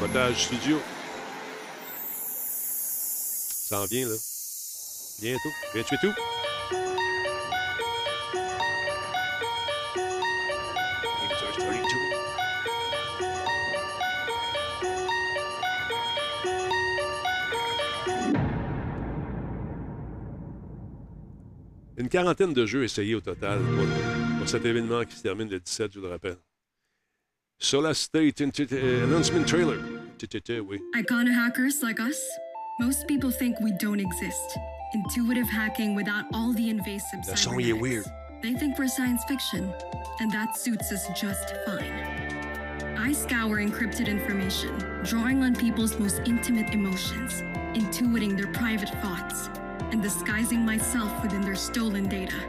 Potage Studio. Ça en vient, là. Bientôt. Bientôt tout? Une quarantaine de jeux essayés au total pour, cet événement qui se termine le 17, je vous le rappelle. Solar State uh, Announcement Trailer. Oui. Icona hackers like us, most people think we don't exist. Intuitive hacking without all the invasive il est weird. They think we're science fiction, and that suits us just fine. I scour encrypted information, drawing on people's most intimate emotions, intuiting their private thoughts, and disguising myself within their stolen data.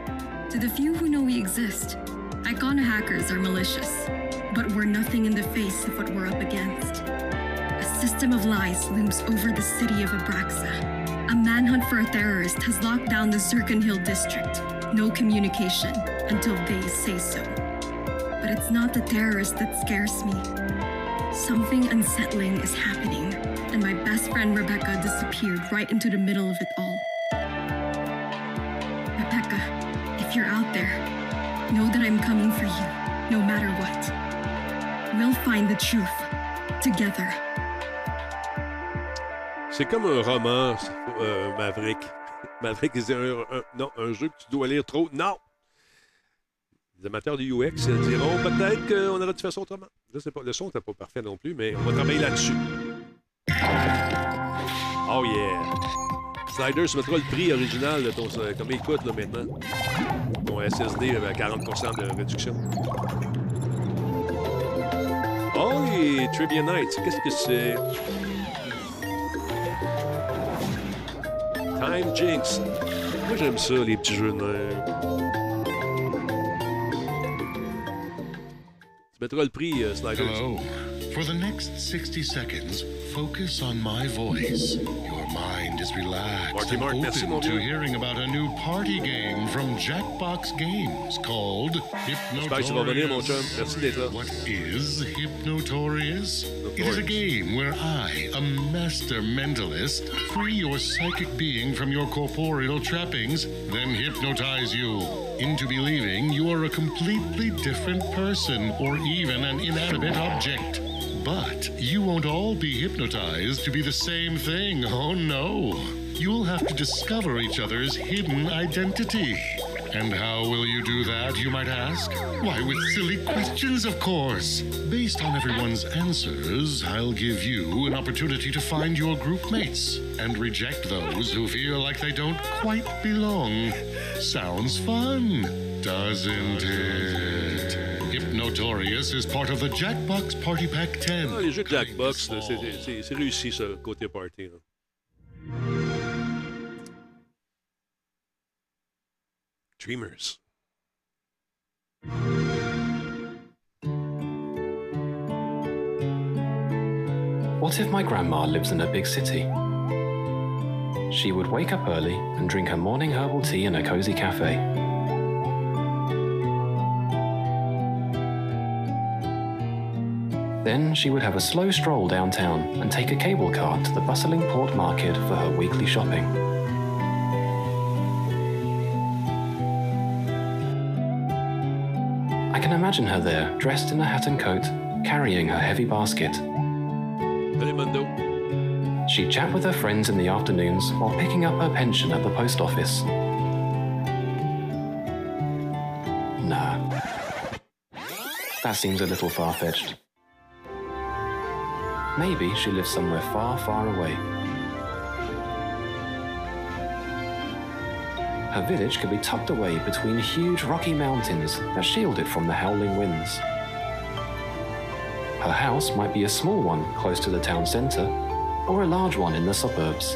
To the few who know we exist, Icona hackers are malicious, but we're nothing in the face of what we're up against. A system of lies looms over the city of Abraxa. A manhunt for a terrorist has locked down the Zircon Hill district. No communication until they say so. But it's not the terrorist that scares me. Something unsettling is happening, and my best friend Rebecca disappeared right into the middle of it all. Rebecca, if you're out there, know that I'm coming for you, no matter what. We'll find the truth together. C'est comme un roman, euh, Maverick. [LAUGHS] Maverick, c'est un, un- non, un jeu que tu dois lire trop. Non! Les amateurs du UX diront peut-être qu'on aurait dû faire ça autrement. Je sais pas. Le son n'était pas parfait non plus, mais on va travailler là-dessus. Oh yeah! Slider, tu mettras le prix original de ton. Comme écoute là maintenant. Ton SSD à 40% de réduction. Oh, les Trivia Nights, qu'est-ce que c'est? Time Jinx. Moi, j'aime ça, les petits jeux de. Tu mettras le prix, euh, Slider. Hello. For the next 60 seconds, focus on my voice. Your mind is relaxed Marky and Mark, open to hearing about a new party game from Jackbox Games called J'espère que tu vas revenir, mon chum. Merci d'être là. What is Hypnotorious? It is a game where I, a master mentalist, free your psychic being from your corporeal trappings, then hypnotize you into believing you are a completely different person or even an inanimate object. But you won't all be hypnotized to be the same thing. Oh no. You'll have to discover each other's hidden identity. And how will you do that, you might ask? Why, with silly questions, of course. Based on everyone's answers, I'll give you an opportunity to find your group mates and reject those who feel like they don't quite belong. Sounds fun, doesn't it? Hypnotorious is part of the Jackbox Party Pack 10. Ah, les jeux Jackbox, c'est- c'est c'est réussi, ça, côté party. là. Dreamers. What if my grandma lives in a big city? She would wake up early and drink her morning herbal tea in a cozy cafe. Then she would have a slow stroll downtown and take a cable car to the bustling port market for her weekly shopping. I can imagine her there, dressed in a hat and coat, carrying her heavy basket. She'd chat with her friends in the afternoons while picking up her pension at the post office. Nah. That seems a little far fetched. Maybe she lives somewhere far, far away. Her village could be tucked away between huge rocky mountains that shield it from the howling winds. Her house might be a small one close to the town centre, or a large one in the suburbs.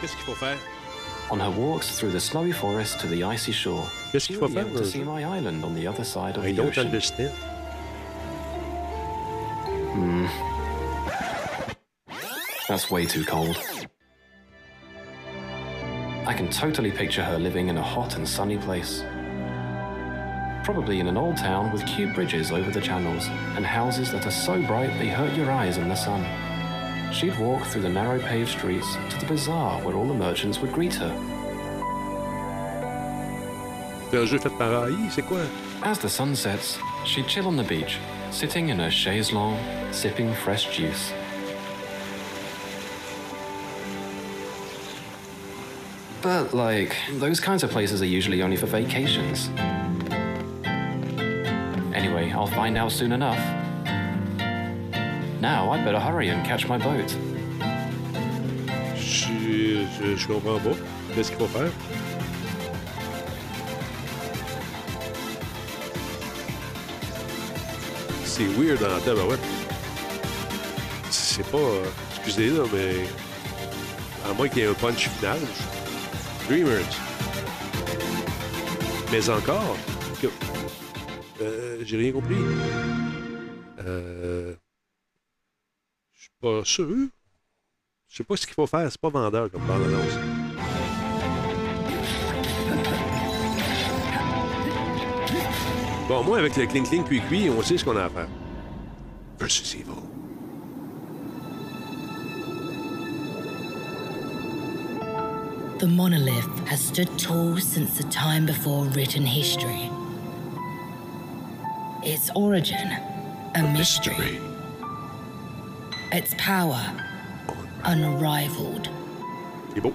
Qu'est-ce qu'il faut faire? On her walks through the snowy forest to the icy shore, Qu'est-ce she'll be able to euh, see my island on the other side of I the don't ocean. understand. Hmm. That's way too cold. I can totally picture her living in a hot and sunny place. Probably in an old town with cute bridges over the channels and houses that are so bright they hurt your eyes in the sun. She'd walk through the narrow paved streets to the bazaar where all the merchants would greet her. C'est un jeu fait par AI, c'est quoi? As the sun sets, she'd chill on the beach, sitting in a chaise longue, sipping fresh juice. But, like, those kinds of places are usually only for vacations. Anyway, I'll find out soon enough. Now, I'd better hurry and catch my boat. Je, je, je comprends pas. Qu'est-ce qu'il faut faire? C'est weird la tabarouette. C'est pas... excusez là, mais... À moins qu'il y ait un punch final. Dreamers. Mais encore... Euh, J'ai rien compris. Euh... Je suis pas sûr. Je sais pas ce qu'il faut faire, c'est pas vendeur comme bande-annonce. Bon, moi, avec le cling cling cuit cuit, on sait ce qu'on a à faire. Versus Evil. The monolith has stood tall since the time before written history. Its origin, a mystery. Its power, unrivaled. C'est beau.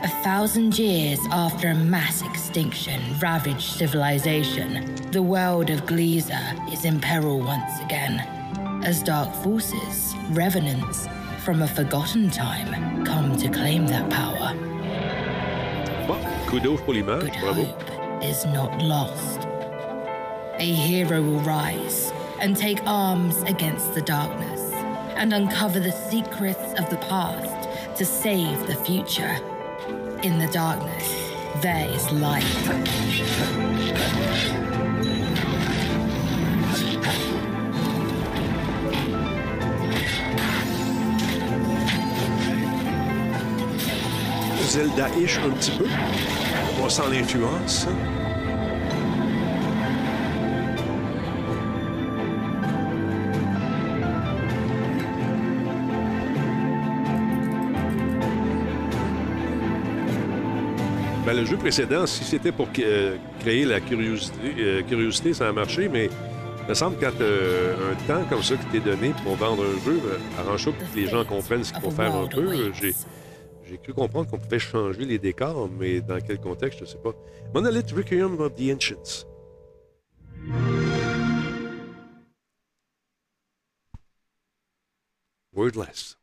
A thousand years after a mass extinction ravaged civilization, the world of Gliza is in peril once again. As dark forces, revenants from a forgotten time, come to claim that power. Pour l'image, bravo. Is not lost. A hero will rise and take arms against the darkness and uncover the secrets of the past to save the future. In the darkness, there is light. Zelda-ish un petit peu. On sent l'influence. Le jeu précédent, si c'était pour euh, créer la curiosité, euh, curiosité, ça a marché, mais il me semble que euh, un temps comme ça qui t'est donné pour vendre un jeu, ben, arrange-toi pour que les gens comprennent ce qu'il faut faire un peu. J'ai cru comprendre qu'on pouvait changer les décors, mais dans quel contexte, je ne sais pas. Monolith Requiem of the Ancients. Wordless.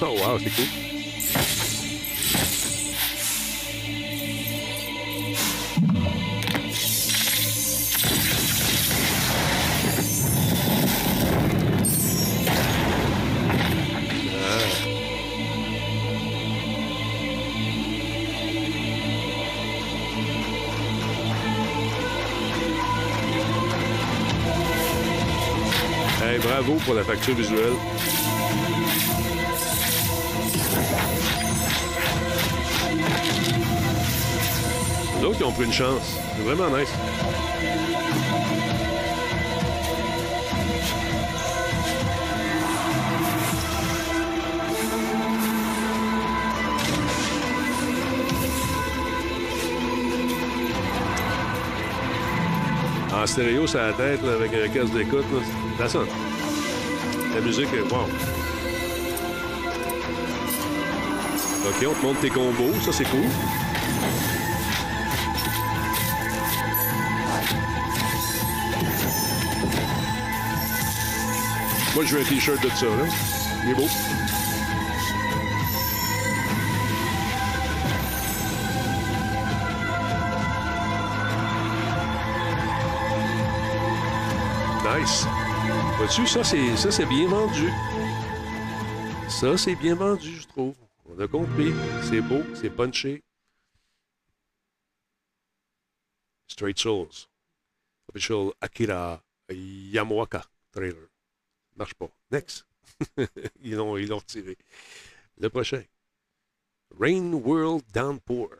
[LAUGHS] Oh waouh, c'est cool. Ah. Hey, bravo pour la facture visuelle. Qui ont pris une chance. C'est vraiment nice. En stéréo, sur la tête, là, avec un casque d'écoute, ça. La musique, est wow. OK, on te montre tes combos, ça c'est cool. Moi, je veux un t-shirt de ça, là. Il est beau. Nice. Vois-tu, ça, c'est, ça, c'est bien vendu. Ça, c'est bien vendu, je trouve. On a compris. C'est beau, c'est punché. Straight Souls. Official Akira Yamaoka trailer. Marche pas. Next. [LAUGHS] ils l'ont ils retiré. Le prochain. Rain World Downpour.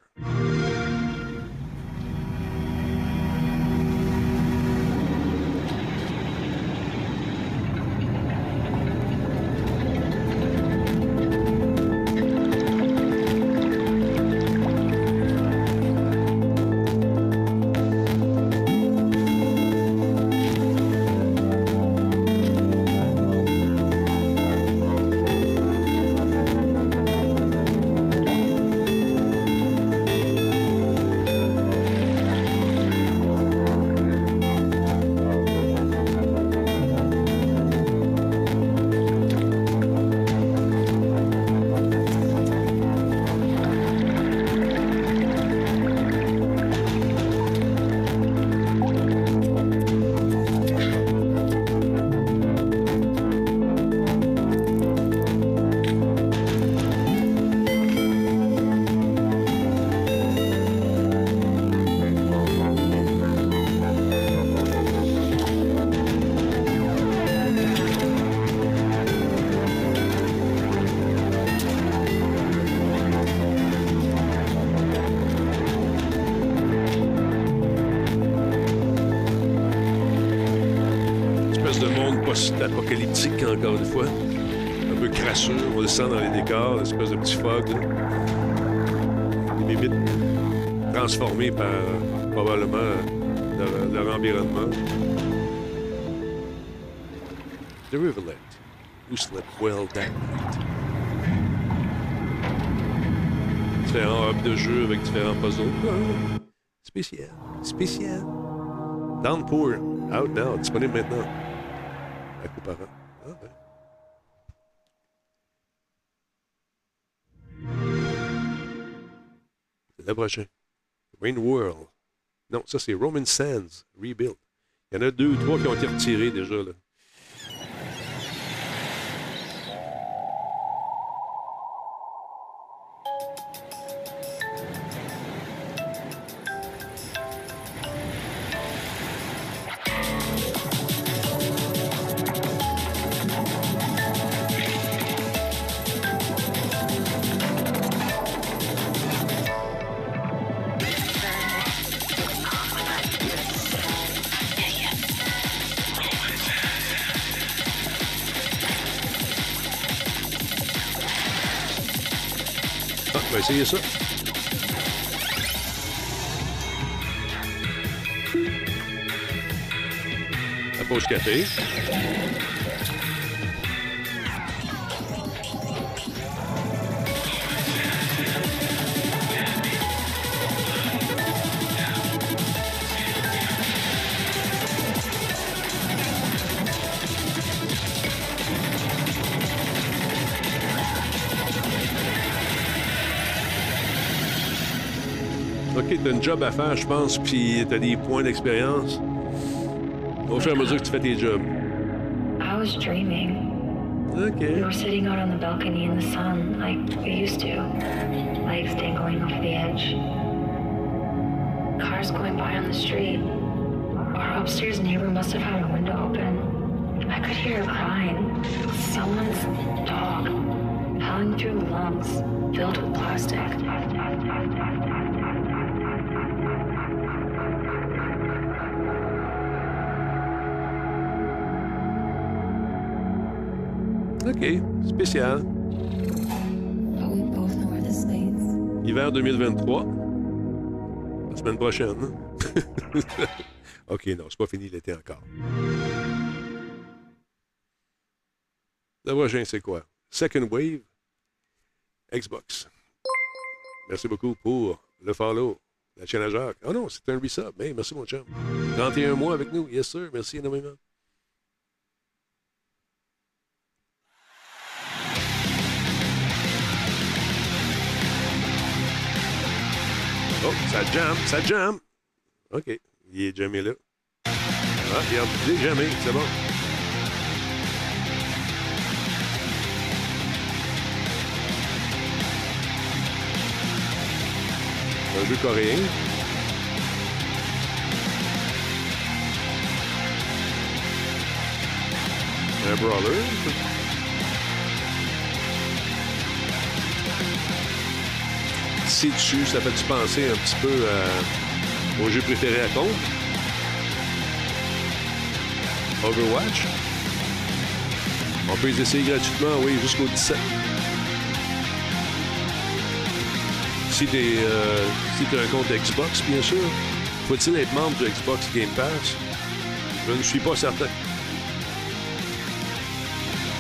Différents hubs de jeu avec différents puzzles. Spécial, spécial. Downpour, out now, disponible maintenant. À coup par an. Ah, ben. Le prochain. Rain World. Non, ça c'est Roman Sands Rebuild. Il y en a deux ou trois qui ont été retirés déjà. Là. Job à faire, je pense, puis t'as des points d'expérience. Au fur et à mesure que tu fais tes jobs. I was dreaming. Okay. We were sitting out on the balcony in the sun like we used to, legs dangling off the edge. Cars going by on the street. Our upstairs neighbor must have had a window open. I could hear her crying. Someone's dog howling through lungs filled with plastic. OK. Spécial. Hiver 2023. La semaine prochaine. [LAUGHS] OK, non, c'est pas fini l'été encore. Le prochain, c'est quoi? Second Wave, Xbox. Merci beaucoup pour le follow, la chaîne Jacques. Oh non, c'est un resub. Merci mon chum. 31 mois avec nous. Yes, sir. Merci énormément. Oh, ça jam, ça jam. OK. Il est jamais là. Ah, il est jamais, c'est bon. Un jeu coréen. Un brawler. Dessus, ça fait-tu penser un petit peu à, au jeu préféré à compte? Overwatch? On peut les essayer gratuitement, oui, jusqu'au 17. Si tu euh, si un compte Xbox, bien sûr, faut-il être membre de Xbox Game Pass? Je ne suis pas certain.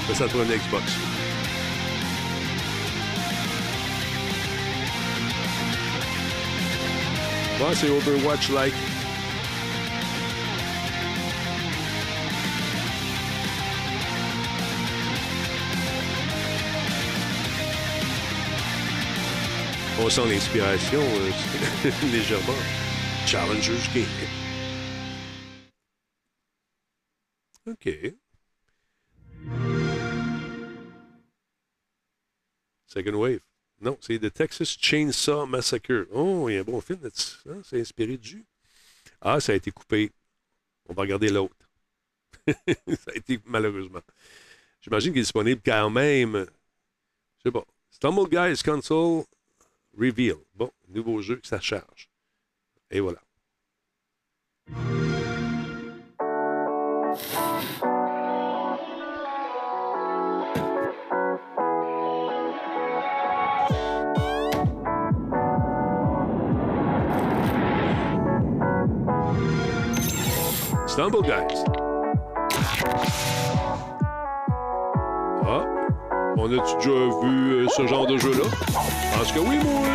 Mais ça te une Xbox. Ouais, c'est Overwatch-like. On sent l'inspiration euh, [LAUGHS] légèrement. Challengers Game. OK. Second Wave. Non, c'est The Texas Chainsaw Massacre. Oh, il y a un bon film là-dessus. Hein? C'est inspiré du jus. Ah, ça a été coupé. On va regarder l'autre. [LAUGHS] ça a été malheureusement. J'imagine qu'il est disponible quand même. Je sais pas. Stumble Guys Console Reveal. Bon, nouveau jeu, ça charge. Et voilà. Stumble Guys. Ah, on a-tu déjà vu euh, ce genre de jeu-là? Parce que oui, moi.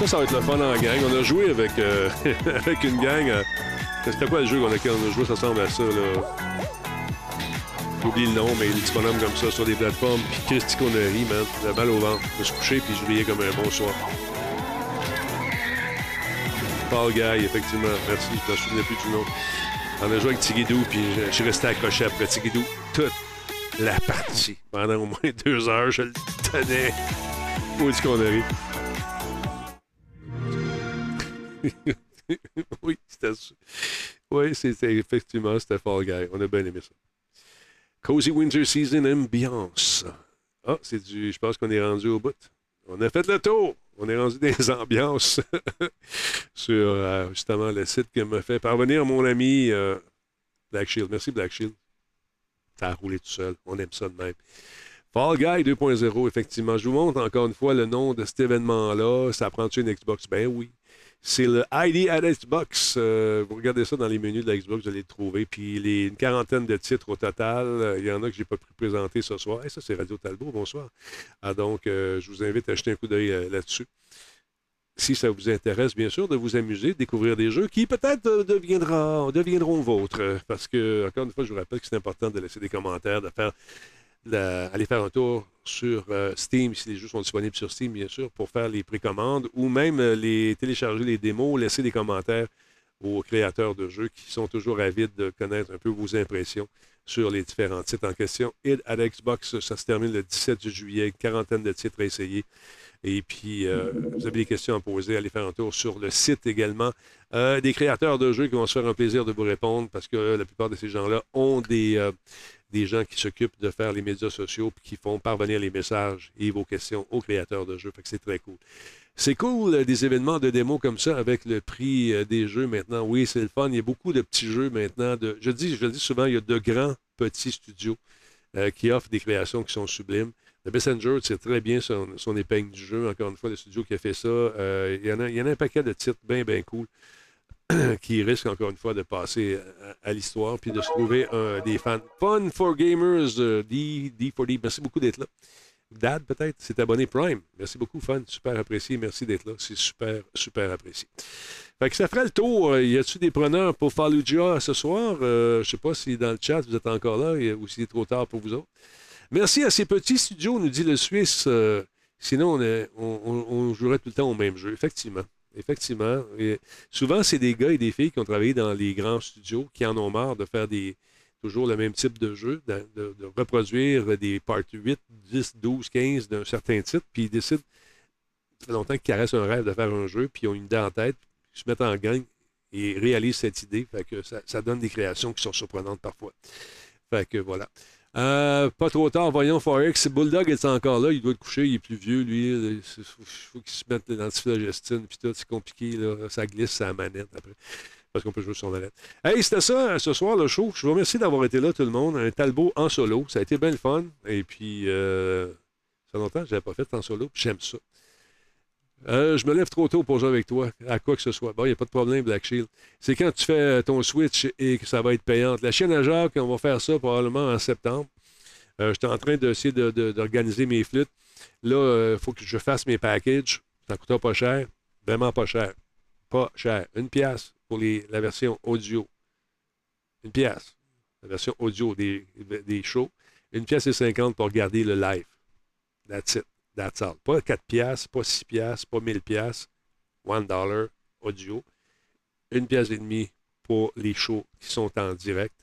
Ça, ça va être le fun en gang. On a joué avec, euh, [LAUGHS] avec une gang. euh, C'était quoi le jeu dans lequel on a joué? Ça ressemble à ça, là. J'oublie le nom, mais les petits bonhommes comme ça sur des plateformes. Puis Christy qu'on a ri, man. La balle au ventre. Je me suis couché, puis je riais comme un bon soir. Paul Guy, effectivement. Merci, je me souvenais plus du nom. On a joué avec Tigidou, puis je suis resté accroché après Tigidou toute la partie. Pendant au moins [LAUGHS] deux heures, je le tenais. Où est-ce qu'on a? [LAUGHS] oui, c'était ça. Oui, c'était effectivement, c'était Fall Guy. On a bien aimé ça. Cozy Winter Season Ambiance. Ah, c'est du. Je pense qu'on est rendu au bout. On a fait le tour. On est rendu des [LAUGHS] ambiances [LAUGHS] sur euh, justement le site que m'a fait parvenir mon ami euh, Black Shield. Merci Black Shield. Ça a roulé tout seul. On aime ça de même. Fall Guy 2.0, effectivement. Je vous montre encore une fois le nom de cet événement-là. Ça prend-tu une Xbox? Ben oui. C'est le ID at Xbox. Euh, vous regardez ça dans les menus de la Xbox, vous allez le trouver. Puis les, une quarantaine de titres au total. Euh, Il y en a que je n'ai pas pu présenter ce soir. Et ça, c'est Radio Talbot. Bonsoir. Ah, donc, euh, je vous invite à jeter un coup d'œil là-dessus. Si ça vous intéresse, bien sûr, de vous amuser, de découvrir des jeux qui peut-être deviendront vôtres. Parce que, encore une fois, je vous rappelle que c'est important de laisser des commentaires, de faire la- aller faire un tour sur euh, Steam, si les jeux sont disponibles sur Steam, bien sûr, pour faire les précommandes ou même euh, les télécharger les démos, laisser des commentaires aux créateurs de jeux qui sont toujours avides de connaître un peu vos impressions sur les différents titres en question. Et à Xbox, ça se termine le 17 juillet, quarantaine de titres à essayer. Et puis, euh, vous avez des questions à poser, allez faire un tour sur le site également. Des créateurs de jeux qui vont se faire un plaisir de vous répondre parce que la plupart de ces gens-là ont des, des gens qui s'occupent de faire les médias sociaux puis qui font parvenir les messages et vos questions aux créateurs de jeux. Fait que c'est très cool. C'est cool, euh, des événements de démo comme ça avec le prix euh, des jeux maintenant. Oui, c'est le fun. Il y a beaucoup de petits jeux maintenant. Je, dis, le dis souvent, il y a de grands petits studios euh, qui offrent des créations qui sont sublimes. The Messenger, c'est très bien son, épingle du jeu. Encore une fois, le studio qui a fait ça. Il, y a, il y en a un paquet de titres bien, bien cool [CLEARS THROAT] qui risquent encore une fois de passer à, à l'histoire puis de se trouver un- des fans. Fun for Gamers, euh, D, D4D. Merci beaucoup d'être là. Dad, peut-être, c'est abonné Prime. Merci beaucoup, Fun. Super apprécié. Merci d'être là. C'est super, super apprécié. Fait que ça ferait le tour. Euh, Y a-tu des preneurs pour Fallujah ce soir? Euh, je sais pas si dans le chat vous êtes encore là ou si c'est trop tard pour vous autres. Merci à ces petits studios, nous dit le Suisse. Euh, sinon, on, est- on jouerait tout le temps au même jeu. Effectivement. Effectivement. Souvent, c'est des gars et des filles qui ont travaillé dans les grands studios qui en ont marre de faire des toujours le même type de jeu, de, reproduire des parties 8, 10, 12, 15 d'un certain titre, puis ils décident, ça fait longtemps qu'ils caressent un rêve de faire un jeu, puis ils ont une idée en tête, puis ils se mettent en gang et réalisent cette idée. Fait que ça, ça donne des créations qui sont surprenantes parfois. Fait que voilà. Euh, pas trop tard, voyons Forex. Bulldog est encore là, il doit être couché, il est plus vieux, lui. Il faut, qu'il se mette l'antiflagestine, puis tout, c'est compliqué, ça glisse sa manette après. Parce qu'on peut jouer sur manette. Hey, c'était ça ce soir, le show. Je vous remercie d'avoir été là, tout le monde. Un Talbot en solo. Ça a été bien le fun. Et puis, euh, ça fait longtemps que je n'avais pas fait en solo, j'aime ça. Euh, je me lève trop tôt pour jouer avec toi, à quoi que ce soit. Bon, il n'y a pas de problème, Black Shield. C'est quand tu fais ton Switch et que ça va être payante. La chaîne à Jacques, on va faire ça probablement en septembre. Euh, J'étais en train d'essayer de- de- d'organiser mes flûtes. Là, il faut que je fasse mes packages. Ça ne coûtera pas cher. Vraiment pas cher. Pas cher. Une pièce pour la version audio. Une pièce. La version audio des, des shows. Une pièce et 50 pour regarder le live. That's it. That's all. Pas 4 piastres, pas 6 piastres, pas 1000 piastres. 1 dollar audio. Une pièce et demie pour les shows qui sont en direct.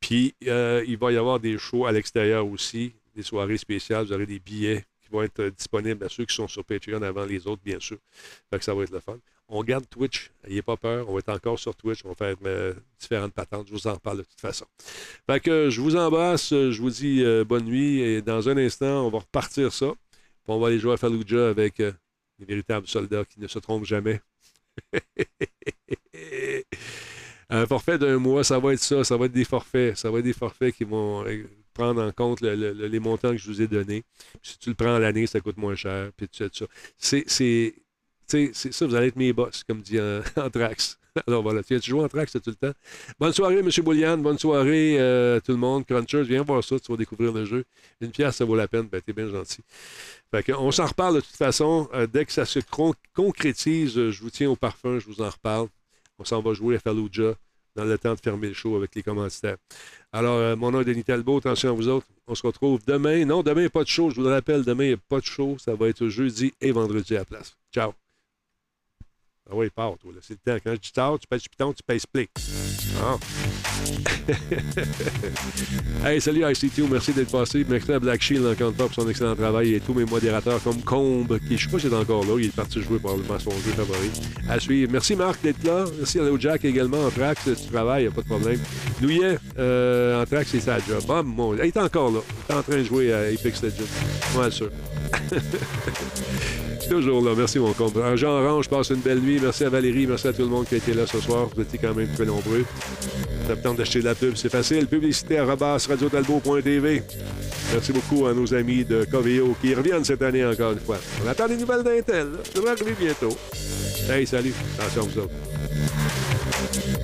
Puis, euh, il va y avoir des shows à l'extérieur aussi, des soirées spéciales. Vous aurez des billets qui vont être disponibles à ceux qui sont sur Patreon avant les autres, bien sûr. Fait ça va être le fun. On garde Twitch. N'ayez pas peur. On va être encore sur Twitch. On va faire euh, différentes patentes. Je vous en parle de toute façon. Fait que je vous embrasse. Je vous dis euh, bonne nuit. Et dans un instant, on va repartir ça. On va aller jouer à Fallujah avec euh, les véritables soldats qui ne se trompent jamais. [LAUGHS] Un forfait d'un mois, ça va être ça. Ça va être des forfaits. Ça va être des forfaits qui vont prendre en compte le- le- le- les montants que je vous ai donnés. Si tu le prends à l'année, ça coûte moins cher. Puis tout ça. C'est, ça, vous allez être mes boss, comme dit euh, [LAUGHS] [LAUGHS] Anthrax. Alors voilà, tu tu joues Anthrax tout le temps. Bonne soirée, M. Boulian. Bonne soirée, euh, tout le monde. Crunchers, viens voir ça, tu vas découvrir le jeu. Une pièce, ça vaut la peine. Ben, t'es bien gentil. On s'en reparle de toute façon. Euh, dès que ça se con- concrétise, euh, je vous tiens au parfum, je vous en reparle. On s'en va jouer à Fallujah dans le temps de fermer le show avec les commanditaires. Alors, mon nom est Denis Talbot. Attention à vous autres. On se retrouve demain. Non, demain, pas de show. Je vous le rappelle, demain, pas de show. Ça va être jeudi et vendredi à la place. Ciao. Ah oui, part, toi. C'est le temps. Quand je dis tard, tu pèses piton, tu pèses play. Ah. [LAUGHS] hey, salut ICTO. Merci d'être passé. Merci à Black Shield encore une fois pour son excellent travail et tous mes modérateurs comme Combe, qui je sais pas s'il est encore là. Il est parti jouer probablement son jeu favori. À suivre. Merci Marc d'être là. Merci à Léo Jack également. Anthrax, tu travailles, il n'y a pas de problème. Nouillet, euh, Anthrax, c'est sa job. Ah, mon... Il est encore là. Il est en train de jouer à Apex Legends. Ouais, sûr. [LAUGHS] Toujours là. Merci, mon compte. Jean Orange, passe une belle nuit. Merci à Valérie. Merci à tout le monde qui a été là ce soir. Vous étiez quand même très nombreux. Ça me tente d'acheter de la pub, c'est facile. Publicité à radiotalbot.tv. Merci beaucoup à nos amis de Coveo qui reviennent cette année encore une fois. On attend des nouvelles d'Intel. Ça devrait arriver bientôt. Hey, salut. Attention vous autres.